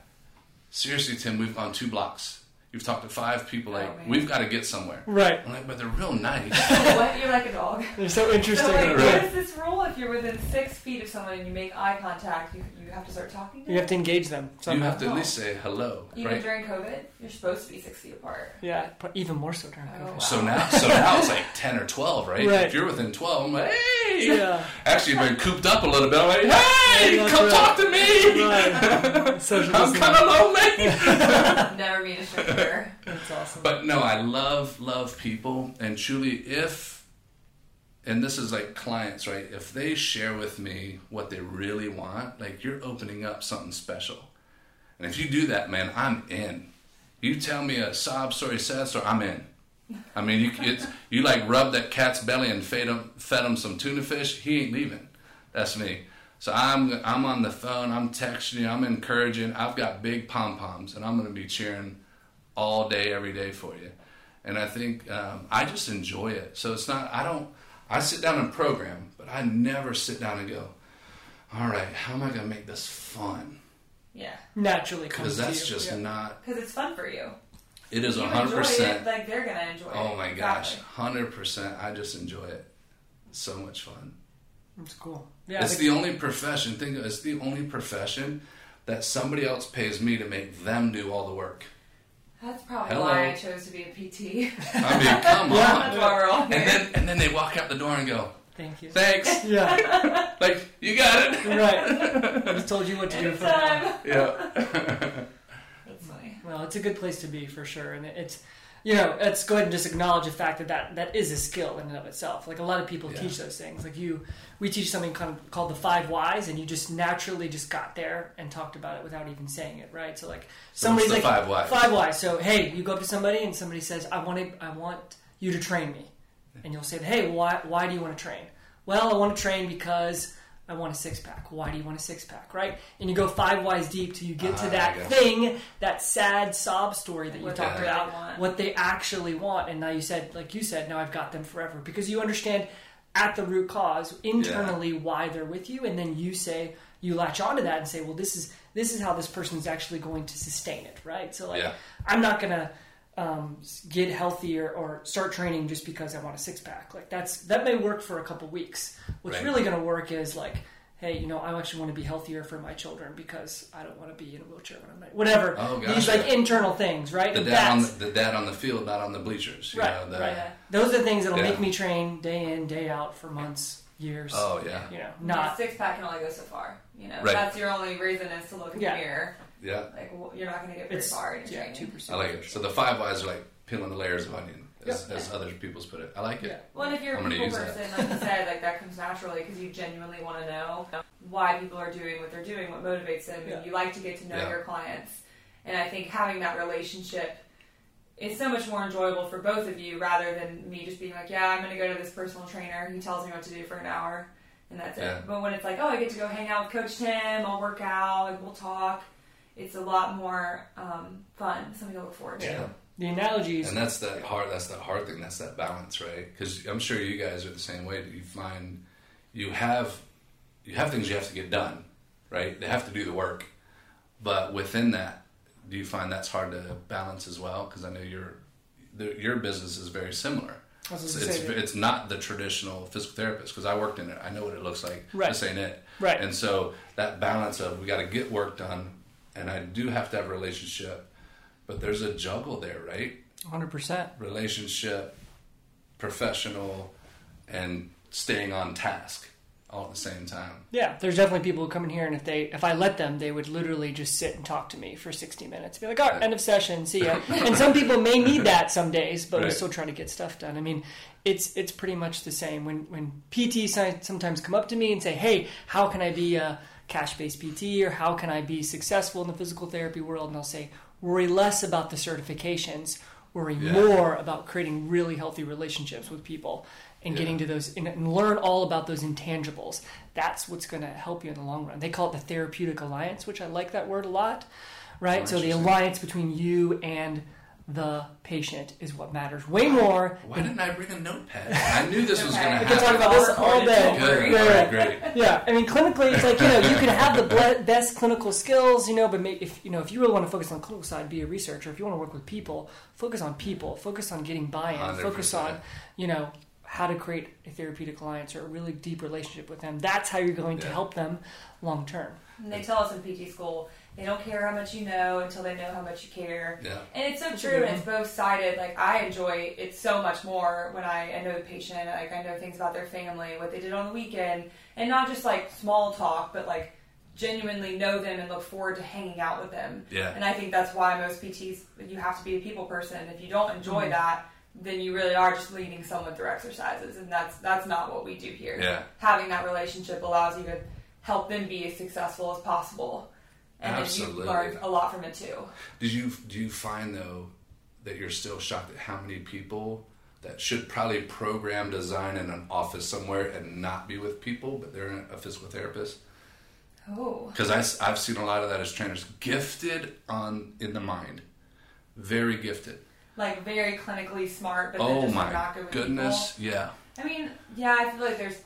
Seriously, Tim, we've gone two blocks. You've talked to five people. Oh, like,
Oh,
we've got to get somewhere.
Right.
I'm like, but they're real nice.
what? You're like a dog.
They're so interesting.
So like,
Right.
what is this rule? If you're within six feet of someone and you make eye contact, you, you have to start talking to
You
them?
have to engage them
you have to at least say hello,
Even
right?
during COVID, you're supposed to be six feet apart.
Yeah, but even more so during
Oh,
COVID.
wow.
So now, so now it's like ten or twelve, right?
Right.
If you're within twelve, I'm like, hey.
Yeah.
Actually, I've been cooped up a little bit. I'm like, hey,
Yeah,
come
right.
talk to me.
Right. Social
I'm kind of lonely.
Never being a stranger.
That's awesome.
But no, I love love people, and truly, if and this is like clients, right? If they share with me what they really want, like you're opening up something special, and if you do that, man, I'm in. You tell me a sob story, sad story, I'm in. I mean, you it's, you like rub that cat's belly and fed him fed him some tuna fish. He ain't leaving. That's me. So I'm I'm on the phone. I'm texting you. I'm encouraging. I've got big pom poms, and I'm to be cheering all day, every day for you. And I think um, I just enjoy it. So it's not. I don't. I sit down and program, but I never sit down and go, "All right, how am I going to make this fun?"
Yeah.
Naturally comes
Because that's
you.
just
Yeah.
not.
Because it's fun for you.
It is
you
hundred
enjoy
percent.
it, like they're gonna enjoy it.
Oh my gosh,
Exactly.
hundred percent. I just enjoy it. So much fun.
It's cool. Yeah,
it's the only profession. Think of it, it's the only profession that somebody else pays me to make them do all the work.
That's probably
Hello.
why I chose to be a PT.
I mean, come
That's
on.
why we're all
And then and then they walk out the door and go,
Thank you.
"Thanks."
Yeah,
Like you got it.
right. I just told you what to do for now.
Anytime.
Yeah.
That's funny.
Well, it's a good place to be for sure, and it's you know let's go ahead and just acknowledge the fact that that, that is a skill in and of itself. Like a lot of people
Yeah.
teach those things. Like you, we teach something kind of called the five whys, and you just naturally just got there and talked about it without even saying it, right? So like somebody's
the
like
five whys?
Five whys. So hey, you go up to somebody and somebody says, "I want to, I want you to train me," and you'll say, "Hey, why why do you want to train?" Well, I want to train because. I want a six pack. Why do you want a six pack, right? And you go five whys deep till you get
Ah,
to that
I
thing, that sad sob story that you
What
talked about,
want.
what they actually want. And now you said, like you said, now I've got them forever because you understand at the root cause internally why they're with you, and then you say you latch onto that and say, well, this is this is how this person's actually going to sustain it, right? So like,
Yeah.
I'm not gonna um, get healthier or start training just because I want a six pack. Like that's that may work for a couple weeks. What's
Right.
really going to work is like, hey, you know, I actually want to be healthier for my children because I don't want to be in a wheelchair when I'm not, whatever.
Oh,
These like internal things, right?
The dad on the, the dad on the field, not on the bleachers. You
right,
know, the,
right.
Yeah.
Those are the things that'll
Yeah.
make me train day in, day out for months, years.
Oh yeah,
You know,
Not
not
six pack can only go so far. You know,
Right.
that's your only reason is to look in
Yeah.
the mirror.
Yeah.
Like well, you're not going to get very
it's
far in
yeah,
training.
two
I
percent.
like it. So the five whys are like peeling the layers of onion, as,
Yeah.
as other people's put it. I like it.
Yeah.
Well, and if you're a
I'm gonna
people
use that.
person, like you said, like that comes naturally because you genuinely want to know why people are doing what they're doing, what motivates them,
Yeah.
and you like to get to know
Yeah.
your clients. And I think having that relationship is so much more enjoyable for both of you rather than me just being like, yeah, I'm going to go to this personal trainer. He tells me what to do for an hour, and that's
Yeah.
it. But when it's like, oh, I get to go hang out with Coach Tim, I'll work out, like we'll talk. It's a lot more um, fun, something to look forward to.
Yeah.
The analogies.
And that's that hard. That's that hard thing. That's that balance, right? Because I'm sure you guys are the same way. Do you find you have you have things you have to get done, right? They have to do the work, but within that, do you find that's hard to balance as well? Because I know your your business is very similar.
I
It's, it's, it's not the traditional physical therapist because I worked in it. I know what it looks like.
Right.
This ain't it.
Right.
And so that balance of we got to get work done, and I do have to have a relationship, but there's a juggle there, right?
100%.
relationship, professional, and staying on task all at the same time.
Yeah, there's definitely people who come in here, and if they, if I let them, they would literally just sit and talk to me for 60 minutes. Be like, "All right, end of session, see ya." and some people may need that some days, but we
Right.
still try to get stuff done. I mean, it's it's pretty much the same. When when PTs sometimes come up to me and say, "Hey, how can I be a cash-based PT?" or "How can I be successful in the physical therapy world?" and I'll say, "Worry less about the certifications." worry
Yeah.
more about creating really healthy relationships with people and
Yeah.
getting to those and, and learn all about those intangibles. That's what's going to help you in the long run. They call it the therapeutic alliance, which I like that word a lot. Right?
Oh,
so the alliance between you and the patient is what matters way more.
Why didn't I bring a notepad? I knew this was going to happen.
We
can talk about this all day.
Good.
worry.
All right, great.
Yeah, I mean, clinically, it's like you know, you can have the ble- best clinical skills, you know, but may- if you know, if you really want to focus on the clinical side, be a researcher. If you want to work with people, focus on people. Focus on getting buy-in. Focus
100%.
on, you know, how to create a therapeutic alliance or a really deep relationship with them. That's how you're going to help them long term.
And they tell us in PT school they don't care how much you know until they know how much you care.
Yeah.
And it's so
That's
true, and it's both sided. Like I enjoy it so much more when I, I know the patient. Like I know things about their family, what they did on the weekend, and not just like small talk, but like genuinely know them and look forward to hanging out with them.
Yeah.
And I think that's why most PTs you have to be a people person. If you don't enjoy
Mhm.
that, then you really are just leading someone through exercises, and that's that's not what we do here.
Yeah.
Having that relationship allows you to help them be as successful as possible, and then
Absolutely.
you learn a lot from it too.
Did you do you find though that you're still shocked at how many people that should probably program design in an office somewhere and not be with people, but they're a physical therapist?
Oh.
Because I've seen a lot of that as trainers, gifted on in the mind, very gifted.
like very clinically smart, but
Oh
just
my
not good with
goodness, yeah.
I mean, yeah, I feel like there's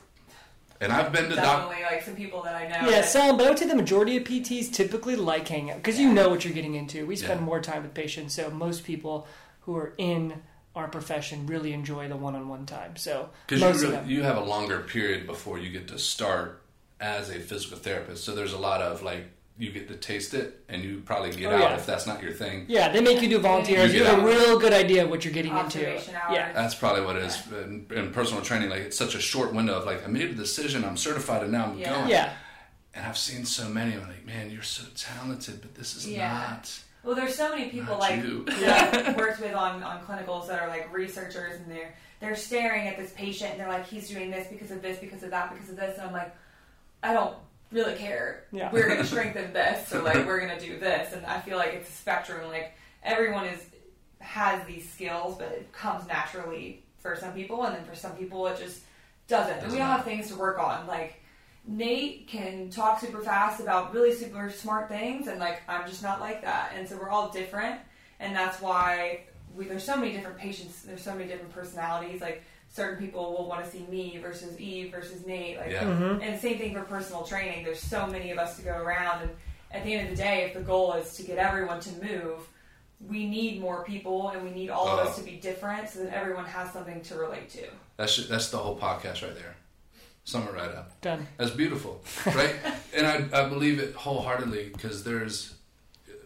And I've been to doc.
definitely like some people that I know.
Yeah,
that-
some, but I would say the majority of PTs typically like hanging out because you know what you're getting into. We spend
Yeah.
more time with patients, so most people who are in our profession really enjoy the one-on-one time. So
Because
most
you,
of
really,
them.
you have a longer period before you get to start as a physical therapist. So there's a lot of like you get to taste it, and you probably get
Oh,
out
yeah.
if that's not your thing.
Yeah, they make you do volunteers.
You
You
get
have a real good idea of what you're getting into.
Hours.
Yeah.
That's probably what it is in, in personal training. Like it's such a short window of like I made a decision, I'm certified, and now I'm
Yeah.
going.
Yeah.
And I've seen so many. I'm like, man, you're so talented, but this is
Yeah.
not.
Well, there's so many people
Not
like
you.
that worked with on, on clinicals that are like researchers and they're they're staring at this patient and they're like, he's doing this because of this, because of that, because of this, and I'm like, I don't really care.
Yeah.
We're gonna strengthen this, so like we're gonna do this, and I feel like it's a spectrum. Like everyone is has these skills, but it comes naturally for some people, and then for some people it just doesn't. And we all have things to work on, like. Nate can talk super fast about really super smart things, and like I'm just not like that. And so we're all different, and that's why we, there's so many different patients. There's so many different personalities. Like certain people will want to see me versus Eve versus Nate. Like,
Yeah.
Mhm.
and same thing for personal training. There's so many of us to go around, and at the end of the day, if the goal is to get everyone to move, we need more people, and we need all of
Oh.
us to be different, so that everyone has something to relate to.
That's that's the whole podcast right there. Sum it right up.
Done.
That's beautiful, right? and I, I believe it wholeheartedly because there's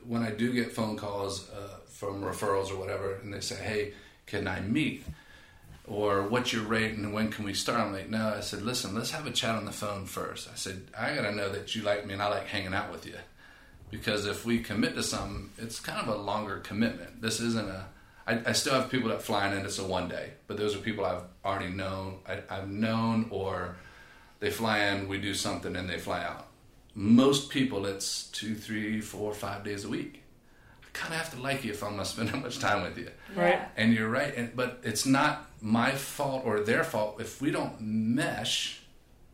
when I do get phone calls uh, from referrals or whatever, and they say, "Hey, can I meet?" Or "What's your rate and when can we start?" I'm like, "No." I said, "Listen, let's have a chat on the phone first. I said, "I gotta know that you like me and I like hanging out with you." Because if we commit to something, it's kind of a longer commitment. This isn't a. I, I still have people that fly in and it's a one day, but those are people I've already known. I, I've known or they fly in, we do something, and they fly out. Most people, it's two, three, four, five days a week. I kind of have to like you if I'm going to spend that much time with you.
Right.
And you're right, and, but it's not my fault or their fault. If we don't mesh,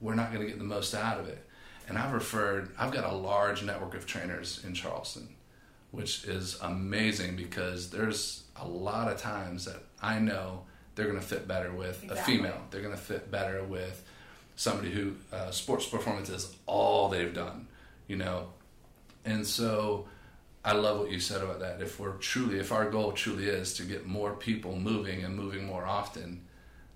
we're not going to get the most out of it. And I've referred, I've got a large network of trainers in Charleston, which is amazing because there's a lot of times that I know they're going to fit better with
Exactly.
a female. They're going to fit better with somebody who uh, sports performance is all they've done, you know. And so I love what you said about that. If we're truly, if our goal truly is to get more people moving and moving more often,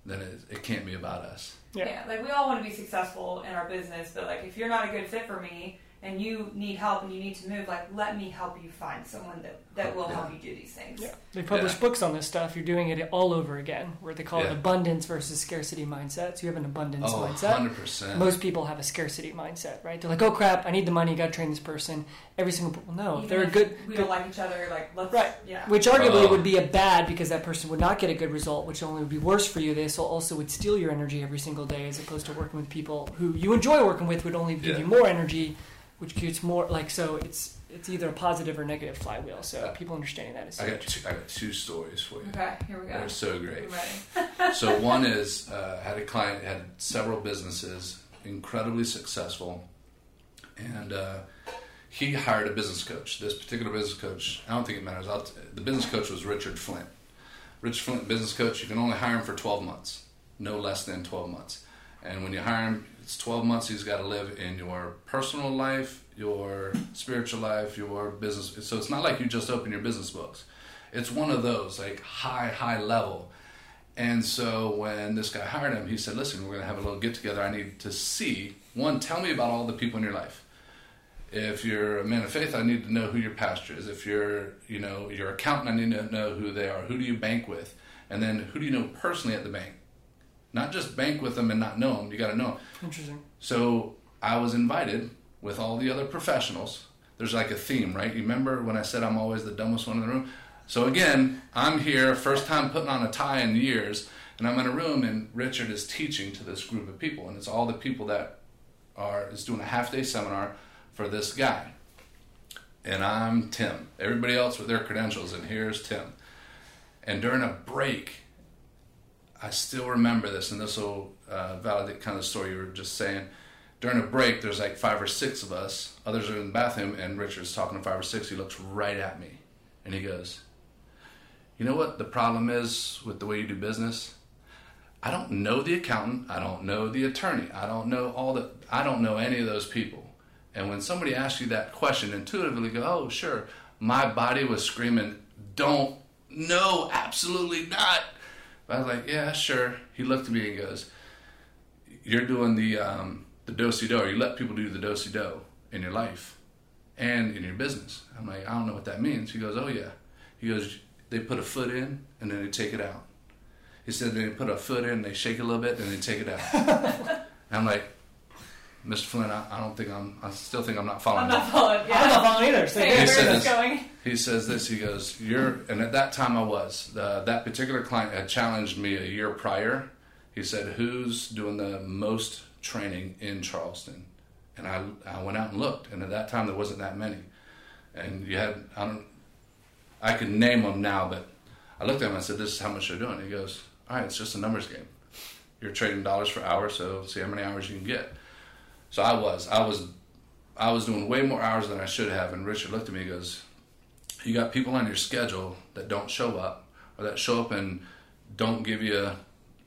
then it, it can't be about us.
Yeah.
Yeah. like we all want to be successful in our business, but like if you're not a good fit for me and you need help and you need to move, like let me help you find someone that, that will
Yeah.
help you do these things.
Yeah. They publish
Yeah.
books on this stuff. You're doing it all over again, where they call it abundance versus scarcity mindset. So you have an abundance
Oh,
mindset.
100%.
Most people have a scarcity mindset, right? They're like, "Oh crap, I need the money. Got to train this person." Every single people, no,
Even
if they're a
if
good,
We
good
don't like each other. Like let's
Right.
Yeah.
which arguably
Oh.
would be a bad because that person would not get a good result, which only would be worse for you. They so also would steal your energy every single day, as opposed to working with people who you enjoy working with would only give
Yeah.
you more energy, which gets more like so it's it's either a positive or negative flywheel. So people understanding that is
I got two, I got two stories for you.
Okay, here we go.
They're so great. So one is uh, had a client had several businesses, incredibly successful, and uh, he hired a business coach. This particular business coach, I don't think it matters. I'll t- the business coach was Richard Flint. Richard Flint, business coach. You can only hire him for twelve months, no less than twelve months. And when you hire him, it's twelve months. He's got to live in your personal life, your spiritual life, your business. So it's not like you just open your business books. It's one of those like high, high level. And so when this guy hired him, he said, "Listen, we're going to have a little get together. I need to see one. Tell me about all the people in your life. If you're a man of faith, I need to know who your pastor is. If you're, you know, your accountant, I need to know who they are. Who do you bank with? And then who do you know personally at the bank? Not just bank with them and not know them. You got to know 'em.
Interesting.
So I was invited with all the other professionals. There's like a theme, right? You remember when I said I'm always the dumbest one in the room? So again, I'm here, first time putting on a tie in years, and I'm in a room, and Richard is teaching to this group of people, and it's all the people that are is doing a half day seminar for this guy. And I'm Tim. Everybody else with their credentials, and here's Tim. And during a break, I still remember this, and this will uh, validate kind of the story you were just saying. During a break, there's like five or six of us. Others are in the bathroom, and Richard's talking to five or six. He looks right at me, and he goes, "You know what the problem is with the way you do business? I don't know the accountant. I don't know the attorney. I don't know all the. I don't know any of those people. And when somebody asks you that question, intuitively go, "Oh, sure." My body was screaming, "Don't no, absolutely not." But I was like, "Yeah, sure." He looked at me and goes, "You're doing the um, the do si do. You let people do the do si do in your life and in your business." I'm like, "I don't know what that means." He goes, "Oh yeah." He goes, "They put a foot in and then they take it out." He said they put a foot in, they shake it a little bit, and they take it out. I'm like, Mr. Flint, I, I don't think I'm. I still think I'm not following.
I'm
you."
not following.
I'm not following either. So
He
where
said
is this
this-
going?
He says this. He goes, "You're," and at that time I was. The, that particular client had challenged me a year prior. He said, "Who's doing the most training in Charleston?" And I, I went out and looked, and at that time there wasn't that many. And you had, I don't, I could name them now, but I looked at him and I said, "This is how much they're doing." He goes, "All right, it's just a numbers game. You're trading dollars for hours, so see how many hours you can get." So I was, I was, I was doing way more hours than I should have. And Richard looked at me and goes, you got people on your schedule that don't show up or that show up and don't give you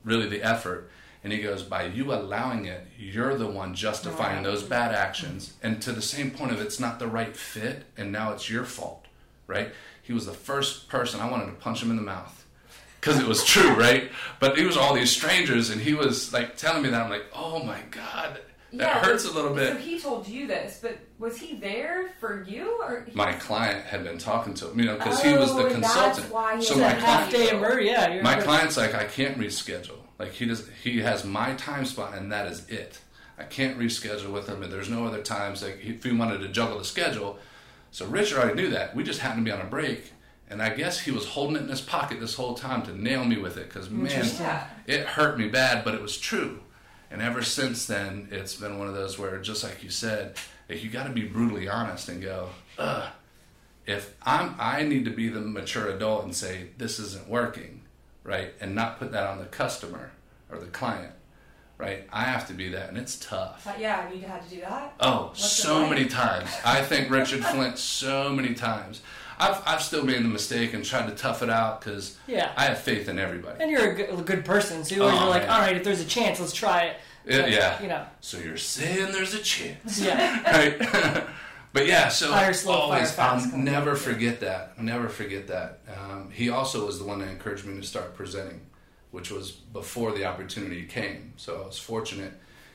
really the effort. And he goes by you allowing it you're the one justifying those bad actions. And to the same point of it's not the right fit and now it's your fault right? He was the first person i wanted to punch him in the mouth because it was true right? But it was all these strangers and he was like telling me that. I'm like oh my god that hurts a little bit
So he told you this, but was he there for you or? He,
my client had been talking to him, you know, because he was the
Oh,
consultant.
That's why he
so my
at
client,
half day of murder. Yeah,
my
right.
client's like, I can't reschedule. Like he does, he has my time spot, and that is it. I can't reschedule with him, and there's no other times. Like if he wanted to juggle the schedule, so Richard already knew that. We just happened to be on a break, and I guess he was holding it in his pocket this whole time to nail me with it because man, it hurt me bad, but it was true. And ever since then, it's been one of those where, just like you said, like you got to be brutally honest and go, ugh. If I'm, I need to be the mature adult and say this isn't working, right, and not put that on the customer or the client, right. I have to be that, and it's tough.
Uh, yeah, you had to do that.
Oh,
What's
so
like?
many times. I think Richard Flint so many times. I've, I've still made the mistake and tried to tough it out because
Yeah.
I have faith in everybody.
And you're a good, a good person, so you're
Oh,
like,
man.
all right, if there's a chance, let's try it.
Yeah,
But,
yeah.
You know,
So you're saying there's a chance,
yeah.
right? but yeah, so
Fire slow,
always,
fire
I'll never forget that. Never forget that. Um, he also was the one that encouraged me to start presenting, which was before the opportunity came. So I was fortunate.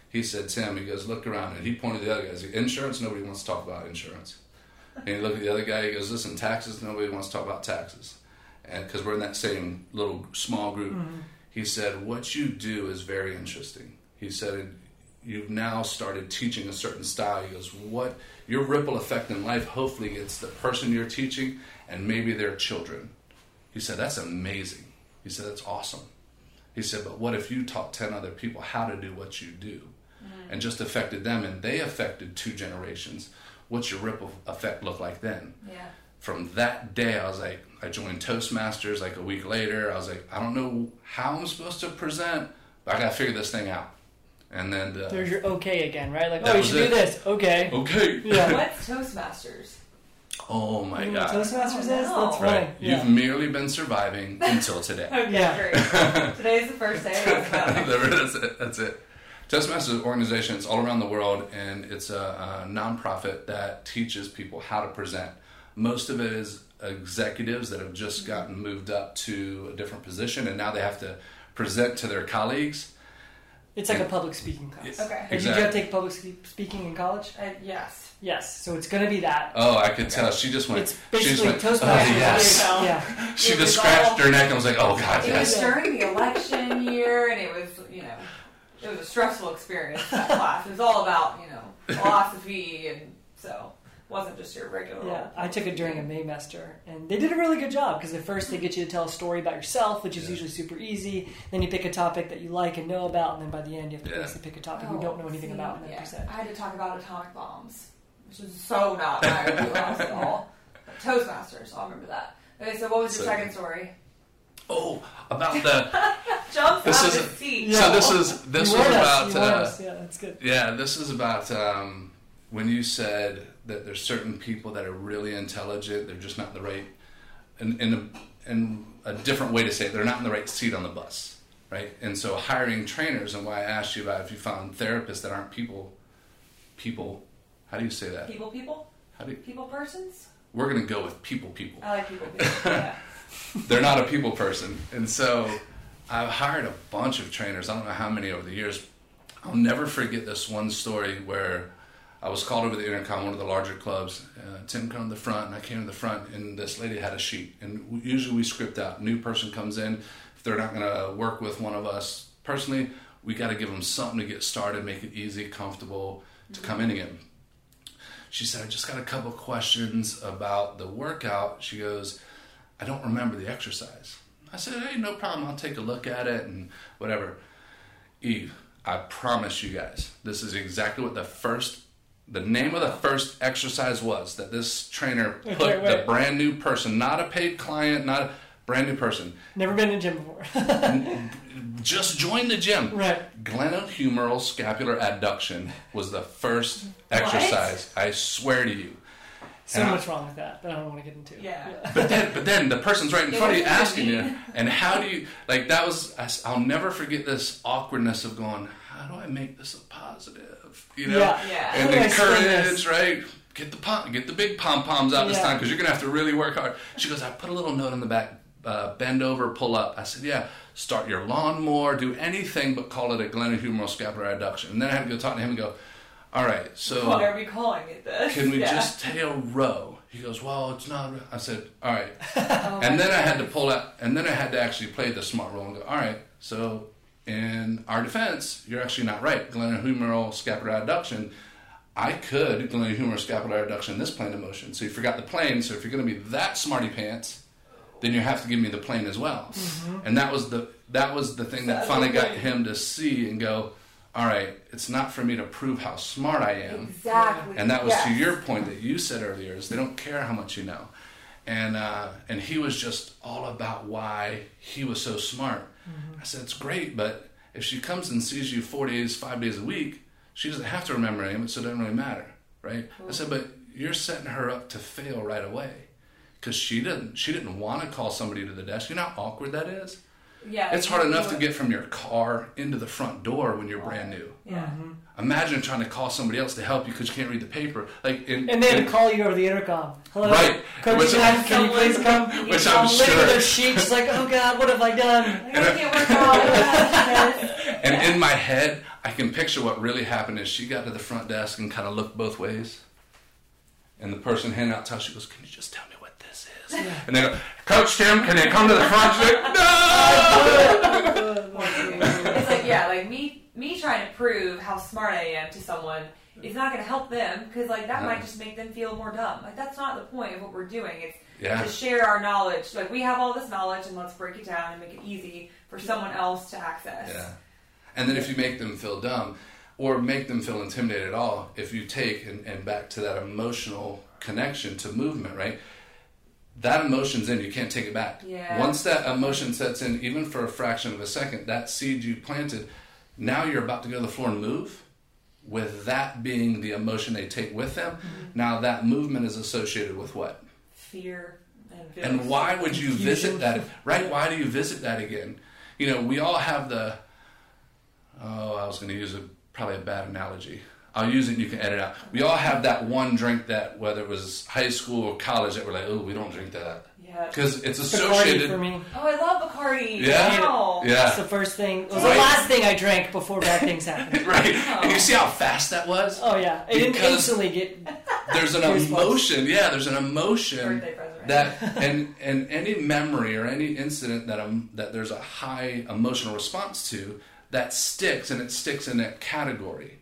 He said, Tim, he goes, look around, and he pointed to the other guys. Insurance, nobody wants to talk about insurance. And he looked at the other guy. He goes, listen, taxes, nobody wants to talk about taxes, and because we're in that same little small group.
Mm-hmm.
He said, what you do is very interesting. He said, you've now started teaching a certain style. He goes, what your ripple effect in life hopefully gets the person you're teaching and maybe their children. He said, that's amazing. He said, that's awesome. He said, but what if you taught 10 other people how to do what you do? and just affected them and they affected two generations, what's your ripple effect look like then?
Yeah.
From that day, I was like, I joined Toastmasters like a week later. I was like, I don't know how I'm supposed to present, but I got to figure this thing out. And then, uh,
There's your okay again, right? Like, oh, you should
it.
do this. Okay.
okay.
Yeah.
What's Toastmasters?
Oh my
You know what
God.
Toastmasters is? That's
Right.
Yeah.
You've merely been surviving until today.
Okay,
Yeah.
great. Today's the first day. Let's go.
that's it. That's it. Toastmasters is an organization. It's all around the world, and it's a, a nonprofit that teaches people how to present. Most of it is executives that have just gotten moved up to a different position, and now they have to present to their colleagues.
It's like a public speaking class.
Okay.
Hey, Did you
Exactly.
have to take public speaking in college?
Uh, yes.
Yes. So it's going to be that.
Oh, I could tell. She just went.
It's
she just
basically
went.
Toastmasters.
Oh, yes.
Yeah.
Yeah.
She
It
just scratched
all-
her neck and was like, "Oh God,
It was during the election year, and it was, you know, it was a stressful experience. That class. It was all about, you know, philosophy, and so it wasn't just your regular.
Yeah, I took it during a Maymester, and they did a really good job because at first they get you to tell a story about yourself, which is
Yeah.
usually super easy. Then you pick a topic that you like and know about, and then by the end you have to
Yeah.
basically pick a topic you don't know anything
see,
about and then
yeah.
present.
I had to talk about atomic bombs, which is so not my wheelhouse at all. But Toastmasters, I'll remember that. Okay, so what was your
So-
second story?
Oh, about the.
Jumps
This is-
of.
Yeah.
So this is this
You
was about. Uh.
Yeah, that's good.
Yeah, this is about um, when you said that there's certain people that are really intelligent, they're just not in the right, in, in, a, in a different way to say it, they're not in the right seat on the bus, right? And so hiring trainers, and why I asked you about if you found therapists that aren't people, people, how do you say that?
People, people,
How do you,
people, persons.
we're going to go with people, people.
I like people, people. Yeah.
they're not a people person. And so I've hired a bunch of trainers. I don't know how many over the years. I'll never forget this one story where I was called over the intercom, one of the larger clubs. Uh, Tim come to the front, and I came to the front, and this lady had a sheet. And usually we script out. New person comes in. If they're not going to work with one of us personally, we got to give them something to get started, make it easy, comfortable to come in again. She said, I just got a couple questions about the workout. She goes, I don't remember the exercise. I said, hey, no problem. I'll take a look at it and whatever. Eve, I promise you guys, this is exactly what the first, the name of the first exercise was that this trainer put
Okay,
the brand new person, not a paid client, not a brand new person,
Never been in a gym before.
just joined the gym.
right.
Glenohumeral scapular adduction was the first exercise. I swear to you.
So
And I-
much wrong with that that I don't want to get into.
Yeah.
But then, but then the person's right in
Yeah,
front of you
what does it
asking you, and how do you like that was I- I'll never forget this awkwardness of going, how do I make this a positive? You know,
Yeah.
Yeah.
and
How do I
encourage, right? Get the pom- get the big pom poms out this
Yeah.
time because you're gonna have to really work hard. She goes, I put a little note in the back, uh, bend over, pull up. I said, yeah, start your lawnmower. do anything but call it a glenohumeral scapular adduction. And then I had to go talk to him and go, all right, so
Why are we calling it this?
can we
Yeah.
just a row? He goes, well, it's not. I said, all right.
Oh
and then I had to pull out, and then I had to actually play the smart role and go, all right. So in our defense, you're actually not right. Glenohumeral scapular adduction. I could glenohumeral scapular adduction this plane of motion. So you forgot the plane. So if you're going to be that smarty pants, then you have to give me the plane as well. Mm-hmm. And that was the that was the thing that finally got him to see and go, all right. It's not for me to prove how smart I am.
Exactly.
And that was to your point that you said earlier is they don't care how much you know. And uh, and he was just all about why he was so smart. I said, it's great, but if she comes and sees you four days, five days a week, she doesn't have to remember it, so it doesn't really matter, right? I said, but you're setting her up to fail right away because she didn't she didn't want to call somebody to the desk. You know how awkward that is.
Yeah.
It's hard enough to get from your car into the front door when you're brand new.
Yeah. Mm-hmm.
Imagine trying to call somebody else to help you because you can't read the paper. Like, in,
And then had
in-
call you over the intercom. Hello,
Right.
Coach
Which-
Tim, can you please come?
Which
I'm
I'm
at
sure.
their sheet, just like, oh god, what have I done?
I can't work out.
And in my head, I can picture what really happened is she got to the front desk and kind of looked both ways. And the person handing out towels, she goes, Can you just tell me what this? And they go, Coach Tim, can you come to the front? She's like, no!
it's like yeah, like me me trying to prove how smart I am to someone is not going to help them because like that
No.
might just make them feel more dumb. Like that's not the point of what we're doing. It's
Yeah.
to share our knowledge. Like we have all this knowledge and let's break it down and make it easy for someone else to access.
Yeah. And then if you make them feel dumb, or make them feel intimidated at all if you take and, and back to that emotional connection to movement right that emotion's in you can't take it back
Yeah.
once that emotion sets in even for a fraction of a second that seed you planted now you're about to go to the floor and move with that being the emotion they take with them mm-hmm. now that movement is associated with what
Fear and
and why would you
Confusion.
visit that? Right? Why do you visit that again? You know, we all have the. Oh, I was going to use a probably a bad analogy. I'll use it. and You can edit out. We all have that one drink that, whether it was high school or college, that we're like, oh, we don't drink that
Yeah.
because it's
Bacardi
associated.
for me.
Oh, I love Bacardi.
Yeah.
Wow.
That's the first thing. It was
Right.
the last thing I drank before bad things happened.
right. And you see how fast that was.
Oh yeah, it didn't
Because-
instantly get.
There's an
Goosebumps.
emotion. Yeah, there's an emotion.
Birthday present.
That and and any memory or any incident that um that there's a high emotional response to that sticks and it sticks in that category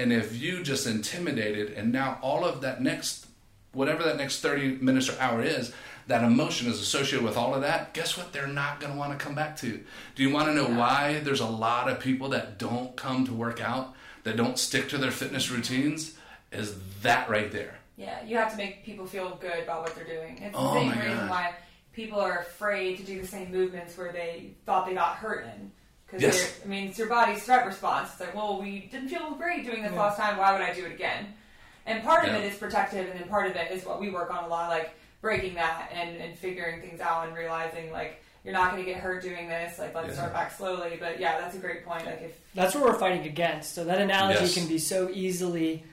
and if you just intimidated and now all of that next whatever that next 30 minutes or hour is that emotion is associated with all of that guess what they're not going to want to come back to do you want to know why there's a lot of people that don't come to work out that don't stick to their fitness routines is that right there
Yeah, you have to make people feel good about what they're doing. It's the
Oh
same reason
God.
why people are afraid to do the same movements where they thought they got hurt in. Because
Yes.
I mean, it's your body's threat response. It's like, well, we didn't feel great doing this
Yeah.
last time. Why would I do it again? And part of it is protective, and then part of it is what we work on a lot, like breaking that and, and figuring things out and realizing like you're not going to get hurt doing this. Like let's
Yeah.
start back slowly. But yeah, that's a great point. Like if
That's what we're fighting against. So that analogy
Yes.
can be so easily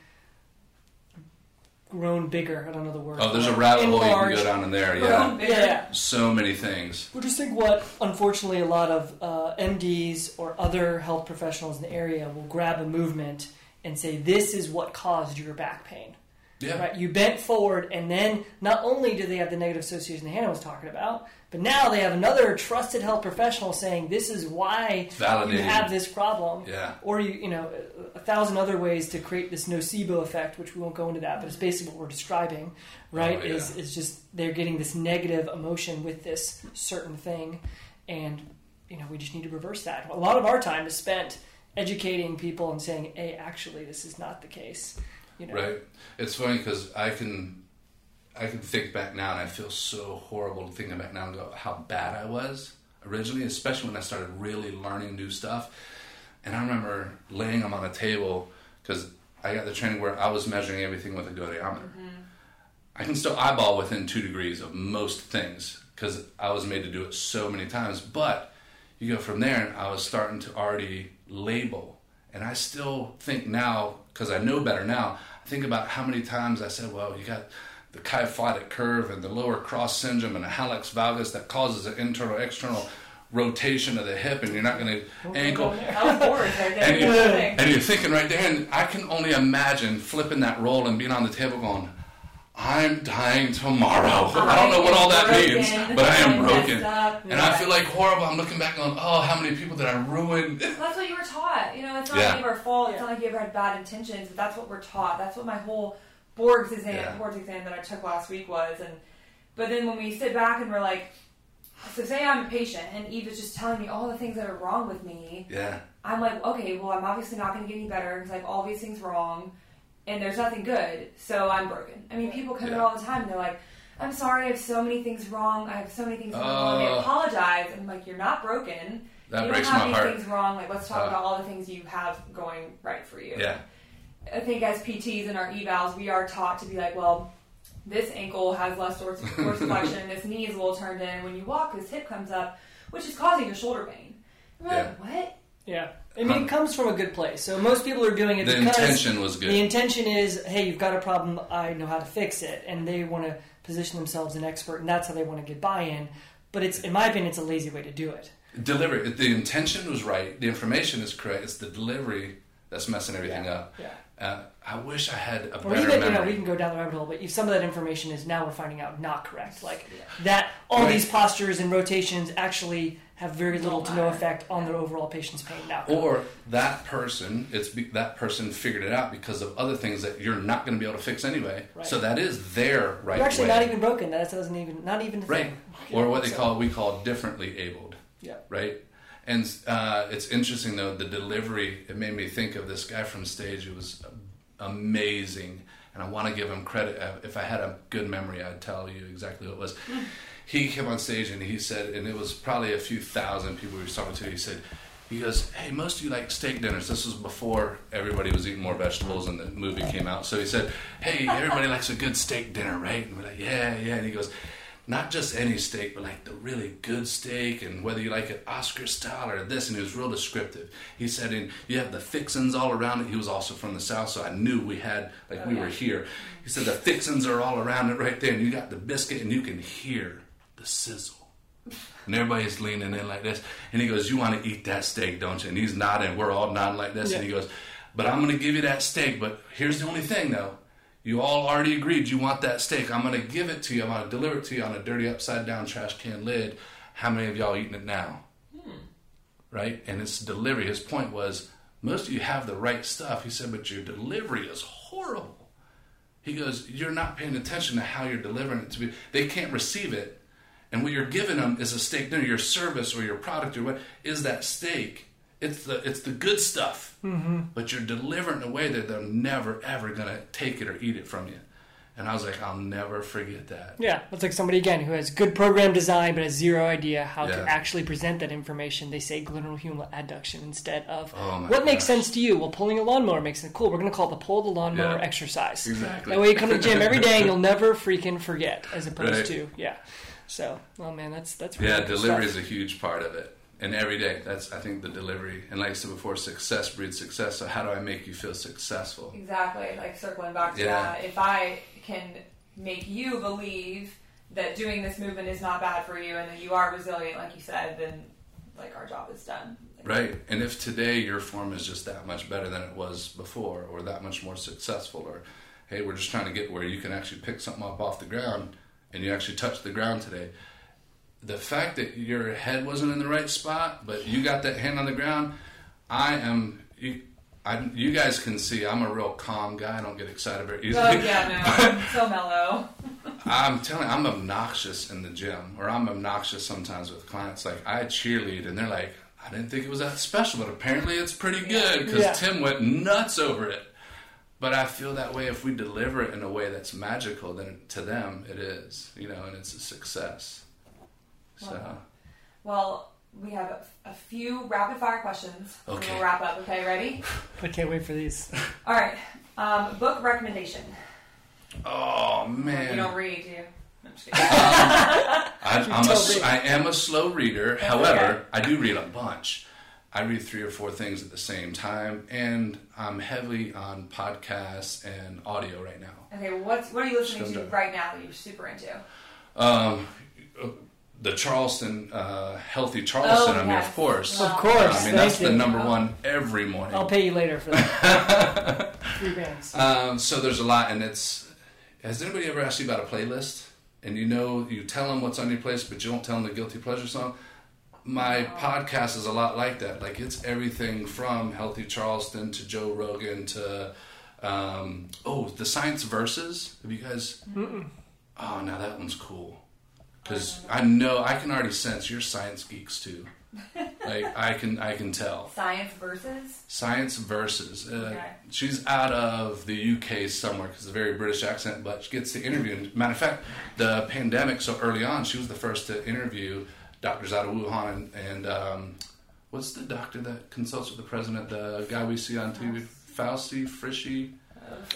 grown bigger. I don't know the word.
oh there's a
it.
rabbit hole you can go down in there yeah
Grown.
Yeah, yeah.
so many things.
Well, just think what, unfortunately, a lot of uh, MDs or other health professionals in the area will grab a movement and say, "This is what caused your back pain."
Yeah.
Right? You bent forward, and then not only do they have the negative association that Hannah was talking about, but now they have another trusted health professional saying, "This is why you have this problem."
Yeah.
Or you, you know, a, thousand other ways to create this nocebo effect, which we won't go into that, but it's basically what we're describing, right?
Oh, yeah.
Is is just they're getting this negative emotion with this certain thing, and you know we just need to reverse that. A lot of our time is spent educating people and saying, "Hey, actually, this is not the case." You know,
Right. It's funny because I can, I can think back now, and I feel so horrible thinking back now and go how bad I was originally, especially when I started really learning new stuff. And I remember laying them on a table because I got the training where I was measuring everything with a goniometer. Mm-hmm. I can still eyeball within two degrees of most things because I was made to do it so many times. But you go from there, and I was starting to already label. And I still think now, because I know better now, I think about how many times I said, well, you got the kyphotic curve and the lower cross syndrome and the hallux valgus that causes an internal external rotation of the hip, and you're not going to ankle.
that was bored right there.
And, you,
That's the thing.
and you're thinking right there, and I can only imagine flipping that roll and being on the table going, I'm dying tomorrow. I don't know what all that
broken.
means, but I am broken.
up.
And I feel like horrible. I'm looking back on, oh, how many people did I ruin?
That's what you were taught. You know, it's not
Yeah.
any of our fault. It's
Yeah.
not like you ever had bad intentions, but that's what we're taught. That's what my whole boards exam,
Yeah.
boards exam that I took last week was. And but then when we sit back and we're like, so say I'm a patient and Eve is just telling me all the things that are wrong with me.
Yeah,
I'm like, okay, well, I'm obviously not going to get any better because I have all these things wrong, and there's nothing good, so I'm broken. I mean, people come in all the time and they're like, I'm sorry, I have so many things wrong. I have so many things wrong. They
Oh.
apologize, and I'm like, you're not broken.
that
you
breaks
don't have
my
these
heart.
things wrong. Like, let's talk
Uh.
about all the things you have going right for you.
Yeah,
I think as PTs in our evals, we are taught to be like, well, this ankle has less dors- dorsiflexion, this knee is a little turned in. When you walk, this hip comes up, which is causing your shoulder pain. And we're like, what?
Yeah. I mean, it comes from a good place. So most people are doing it
the
because
intention was good.
the intention is, hey, you've got a problem. I know how to fix it, and they want to position themselves an expert, and that's how they want to get buy-in. But it's, in my opinion, it's a lazy way to do it.
delivery. The intention was right. The information is correct. It's the delivery that's messing everything
Yeah,
up.
yeah.
Uh, I wish I had a
Or
better
even, you know,
memory.
we can go down the rabbit hole, but if some of that information is now we're finding out not correct. Like that, all
Right.
these postures and rotations actually have very little to no effect on the overall patient's pain now.
or that person, it's that person figured it out because of other things that you're not going to be able to fix anyway.
Right.
So that is their right
You're actually
way.
not even broken. That doesn't even, not even
right,
thing.
or what they
So-
call we call differently abled.
Yeah.
right? And uh, it's interesting though the delivery. It made me think of this guy from stage. It was amazing, and I want to give him credit. Uh, If I had a good memory, I'd tell you exactly what it was. He came on stage and he said, and it was probably a few thousand people he was talking to. He said, he goes, "Hey, most of you like steak dinners." This was before everybody was eating more vegetables and the movie came out. So he said, "Hey, everybody likes a good steak dinner, right?" And we're like, "Yeah, yeah." And he goes, "Not just any steak, but like the really good steak, and whether you like it Oscar style or this." And he was real descriptive. He said, "And you have the fixins all around it." He was also from the south, so I knew we had like we oh, were here. He said the fixins are all around it right there, and you got the biscuit, and you can hear the sizzle. And everybody's leaning in like this. And he goes, You want to eat that steak, don't you? And he's nodding. We're all nodding like this.
Yeah.
And he goes, But I'm going to give you that steak. But here's the only thing, though. You all already agreed you want that steak. I'm going to give it to you. I'm going to deliver it to you on a dirty upside down trash can lid. How many of y'all eating it now? Hmm. Right? And it's delivery. His point was, Most of you have the right stuff. He said, But your delivery is horrible. He goes, You're not paying attention to how you're delivering it to me. They can't receive it. And what you're giving them is a steak dinner. Your service or your product or what is that steak? It's the it's the good stuff. Mm-hmm. But you're delivering in a way that they're never ever gonna take it or eat it from you. And I was like, I'll never forget that.
Yeah, that's like somebody again who has good program design but has zero idea how
Yeah.
to actually present that information. They say gluteal human adduction instead of
Oh
what makes sense to you. Well, pulling a lawnmower makes it cool. We're going to call it the pull the lawnmower
Yeah.
exercise.
Exactly.
That way you come to the gym every day and you'll never freaking forget, as opposed
Right.
to yeah. So, oh man, that's that's really
Yeah, delivery
stuff.
is a huge part of it. And every day, that's I think the delivery. And like I said before, success breeds success. So how do I make you feel successful?
Exactly. Like circling back to
Yeah.
that, if I can make you believe that doing this movement is not bad for you and that you are resilient, like you said, then like our job is done. Like,
Right. And if today your form is just that much better than it was before, or that much more successful, or hey, we're just trying to get where you can actually pick something up off the ground and you actually touch the ground today. The fact that your head wasn't in the right spot, but you got that hand on the ground, I am. You, I, you guys can see I'm a real calm guy. I don't get excited very easily.
Oh yeah, no, so mellow.
I'm telling you, I'm obnoxious in the gym, or I'm obnoxious sometimes with clients. Like I cheerlead, and they're like, "I didn't think it was that special, but apparently it's pretty good." Because
Yeah.
Tim went nuts over it. But I feel that way if we deliver it in a way that's magical, then to them it is, you know, and it's a success. So
Wow. Well, we have a, a few rapid fire questions.
Okay.
We'll wrap up. Okay, ready?
I can't wait for these.
All right. Um, book recommendation.
Oh man!
You
man,
don't read, do you? I'm just kidding.
I, I'm a,
tell
s-
me.
I am a slow reader.
That's
However,
okay.
I do read a bunch. I read three or four things at the same time, and I'm heavily on podcasts and audio right now.
Okay, well, what's what are you listening to
Sure.
right now that you're super into?
Um, the Charleston, uh, Healthy Charleston,
Oh,
I mean,
yes.
of course.
Wow.
Of course.
I mean, that's
thank
the number one every morning.
I'll pay you later for that. Three bands.
Um, so there's a lot, and it's. Has anybody ever asked you about a playlist? And you know, you tell them what's on your playlist, but you don't tell them the guilty pleasure song. My podcast is a lot like that. Like it's everything from Healthy Charleston to Joe Rogan to um, oh, the Science Versus. Have you guys? Oh, now that one's cool because I know I can already sense you're science geeks too. like I can, I can tell.
Science versus.
Science Versus. Uh,
Okay.
She's out of the UK somewhere because it's a very British accent, but she gets to interview. And Matter of fact, the pandemic so early on, she was the first to interview doctors out of Wuhan and, and um, what's the doctor that consults with the president? The guy we see on TV, Fauci, Frischi.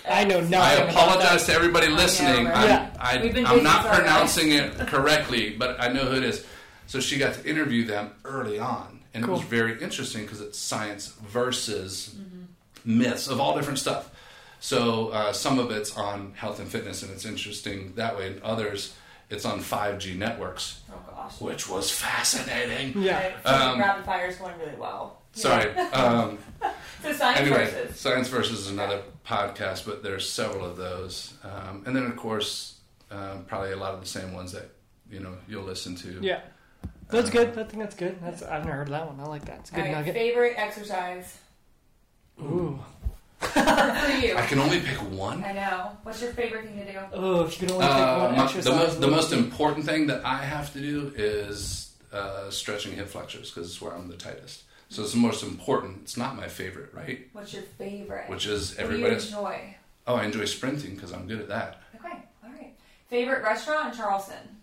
I know nothing.
I
about
apologize
that.
to everybody listening.
right.
I'm,
Yeah.
I, I'm not pronouncing it correctly, but I know who it is. So she got to interview them early on, and it was very interesting because it's science versus myths of all different stuff. So uh, some of it's on health and fitness, and it's interesting that way. And others, it's on 5G networks,
Oh gosh.
which was fascinating.
Yeah.
Okay,
Um,
rapid fire is going really well.
Sorry. Um,
So science
anyway,
versus.
Science Versus is another podcast, but there's several of those, um, and then of course, um, probably a lot of the same ones that you know you'll listen to.
Yeah. That's good. I think that's good. That's I've never heard of that one. I like that. It's a
All
good
right,
nugget.
favorite exercise
Ooh.
For you.
I can only pick one.
I know. What's your favorite thing to do?
Oh, if you could only pick
Uh,
one
my-
exercise.
the most the
what
most
would it be?
important thing that I have to do is uh, stretching hip flexors because it's where I'm the tightest. So it's the most important. It's not my favorite, right?
What's your favorite?
Which is
what do you enjoy?
Oh, I enjoy sprinting because I'm good at that.
Okay, all right. Favorite restaurant in Charleston?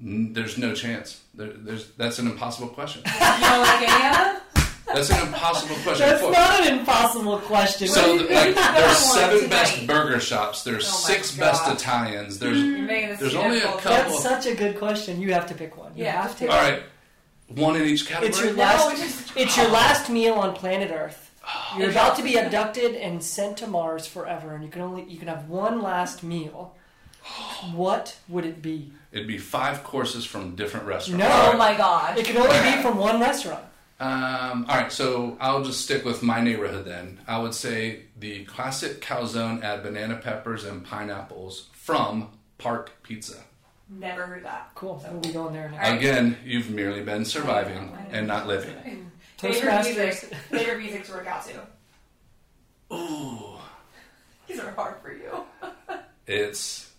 N- There's no chance. There, there's that's an impossible question.
You don't like any of them?
That's an impossible question.
That's
For-
not an impossible question.
so
What do you
like there's seven best
tonight?
burger shops. There's
Oh my
six best Italians. Mm-hmm. There's
You're making this
There's only a couple-
That's such a good question. You have to pick one. You
Yeah,
have to.
pick
all right. One in each category.
It's your last.
we just-
It's your last meal on planet Earth.
Oh.
You're about to be abducted and sent to Mars forever, and you can only you can have one last meal. What would it be?
It'd be five courses from different restaurants.
No.
All
Oh my god.
It can only be from one restaurant.
Um, all right, so I'll just stick with my neighborhood then. I would say the classic calzone add banana peppers and pineapples from Park Pizza.
Never heard that.
Cool. We'll be going there next.
Again, you've merely been surviving and not living.
Favorite
Toastmasters.
music. Favorite music to work out to.
Ooh,
These are hard for you.
it's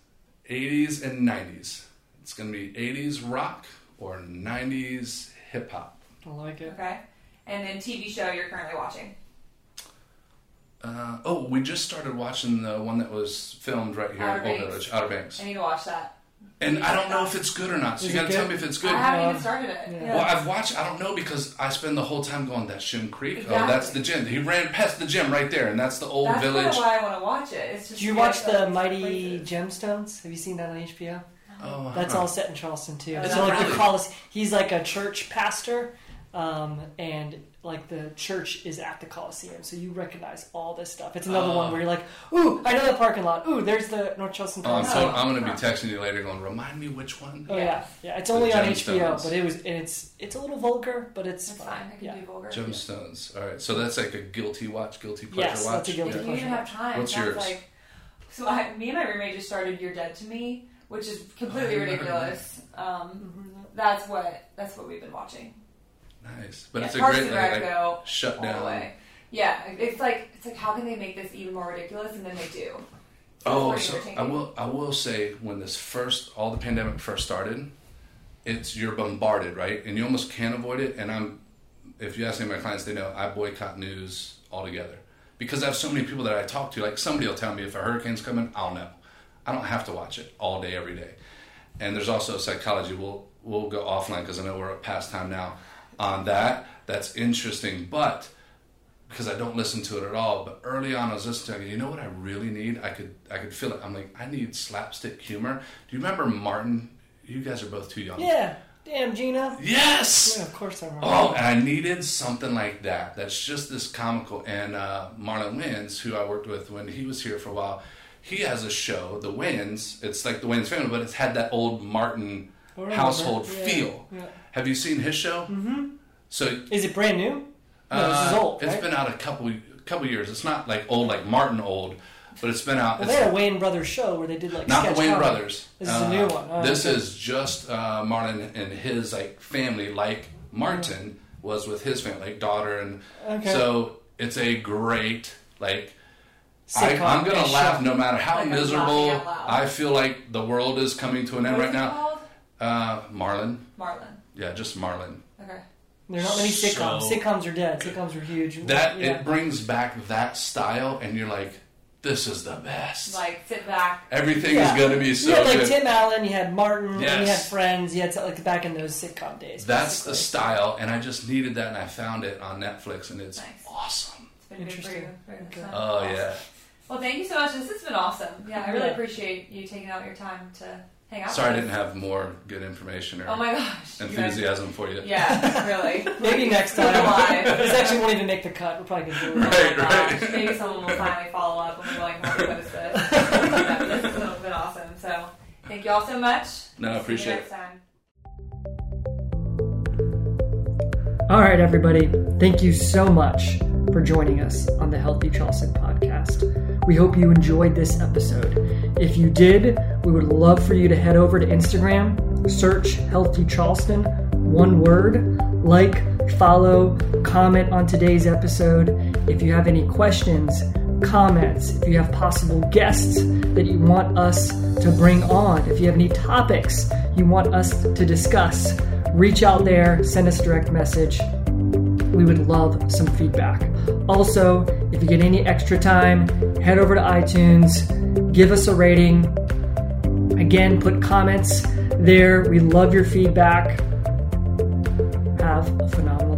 80s and 90s. It's gonna be 80s rock or 90s hip hop.
I like it.
Okay. And then TV show you're currently watching.
Uh, oh, we just started watching the one that was filmed right here
Outer
in Old
Banks.
Village, Outer Banks.
I need to watch that.
And I don't know if it's good or not, so
Is
you
it
gotta tell
good?
me if it's good.
I
haven't
even started it.
yeah.
Yeah.
Well, I've watched. I don't know because I spend the whole time going. That's Shem Creek. Oh, that's the gym. He ran past the gym right there, and that's the old
That's kind
village.
of why I want to watch it. It's just
Did you
to
watch
get
the
those
Mighty
places.
Gemstones? Have you seen that on HBO?
Oh,
That's
huh.
all set in Charleston too.
Oh,
It's
that's
like the
really-
Coliseum. He's like a church pastor, um, and like the church is at the Coliseum, so you recognize all this stuff. It's another
Oh.
one where you're like, "Ooh, I know that parking lot. Ooh, there's the North Charleston
Oh, I'm, so, I'm gonna be texting you later, going, remind me which one.
Oh yeah, yeah. It's
The
only on HBO, but it was and it's it's a little vulgar, but it's
It's fine. I can
Yeah.
do vulgar.
Gemstones. All right, so that's like a guilty watch, guilty pleasure
Yes,
watch.
that's a guilty
If
Yeah.
you didn't have time,
What's
that's
yours?
like. So I, me and my roommate just started "You're Dead to Me," which is completely
Oh, I remember
ridiculous. Um, that's what that's what we've been watching.
Nice, but
yeah,
it's a
Parks
great like, like, shut down.
Yeah, it's like it's like how can they make this even more ridiculous, and then they do.
Oh, so I will. I will say when this first, all the pandemic first started, it's you're bombarded, right? And you almost can't avoid it. And I'm, if you ask any of my clients, they know I boycott news altogether because I have so many people that I talk to. Like somebody will tell me if a hurricane's coming, I'll know. I don't have to watch it all day, every day. And there's also psychology. We'll we'll go offline because I know we're at past time now on that. That's interesting, but because I don't listen to it at all. But early on, I was listening. You know what I really need? I could I could feel it. I'm like, I need slapstick humor. Do you remember Martin? You guys are both too young.
Yeah, damn Gina.
Yes.
Yeah, of course I remember.
Oh, and I needed something like that. That's just this comical. And uh, Marlon Wayans, who I worked with when he was here for a while, he has a show, The Wayans. It's like The Wayans family, but it's had that old Martin household
Yeah,
feel.
yeah.
Have you seen his show? Mm-hmm. So
Is it brand new? No, this is
uh,
old.
It's
right?
been out a couple couple years. It's not like old like Martin old, but it's been out.
Well,
it's
they had a Wayans Brothers show where they did like
not the Wayans
comedy.
brothers.
This is
Uh,
a new one. Oh,
this
okay.
is just uh, Martin and his like family, like Martin was with his family, like daughter, and
Okay.
so it's a great like. I,
Sitcom
I'm gonna
ish
laugh
show.
no matter how
Like
miserable.
laughing out loud.
I feel like the world is coming to an end
What's
right now.
called?
Uh, Marlon,
Marlon.
Yeah, just Marlon.
Okay.
There are not many sitcoms.
So-
sitcoms are dead. Sitcoms are huge.
That
yeah.
it brings back that style, and you're like, this is the best.
Like sit back.
Everything
Yeah.
is going to be so
you had like
good.
Tim Allen, you had Martin, and you had
Yes.
Friends. You had like back in those sitcom days.
That's the
basically.
style, and I just needed that, and I found it on Netflix, and it's
Nice.
awesome.
It's been good for
Interesting.
you. Very good.
Oh yeah,
Well, thank you so much. This has been awesome. Yeah, I really
Yeah.
appreciate you taking out your time to hang out.
sorry I didn't have more good information or
Oh my gosh. you guys-
enthusiasm for you.
Yeah, really.
Maybe next
So do
time.
I.
this actually won't even make the cut. We're probably gonna do it.
Oh
Right,
gosh.
right.
Maybe someone will finally follow up and be like, "What is this?" Yeah, this has been awesome. So, thank you all so much.
No, I
See
appreciate
you
it.
time.
All right, everybody. Thank you so much for joining us on the Healthy Charleston podcast. We hope you enjoyed this episode. If you did, we would love for you to head over to Instagram, search Healthy Charleston, one word, like, follow, comment on today's episode. If you have any questions, comments, if you have possible guests that you want us to bring on, if you have any topics you want us to discuss, reach out there, send us a direct message. We would love some feedback. Also, if you get any extra time, head over to iTunes, give us a rating. Again, put comments there. We love your feedback. Have a phenomenal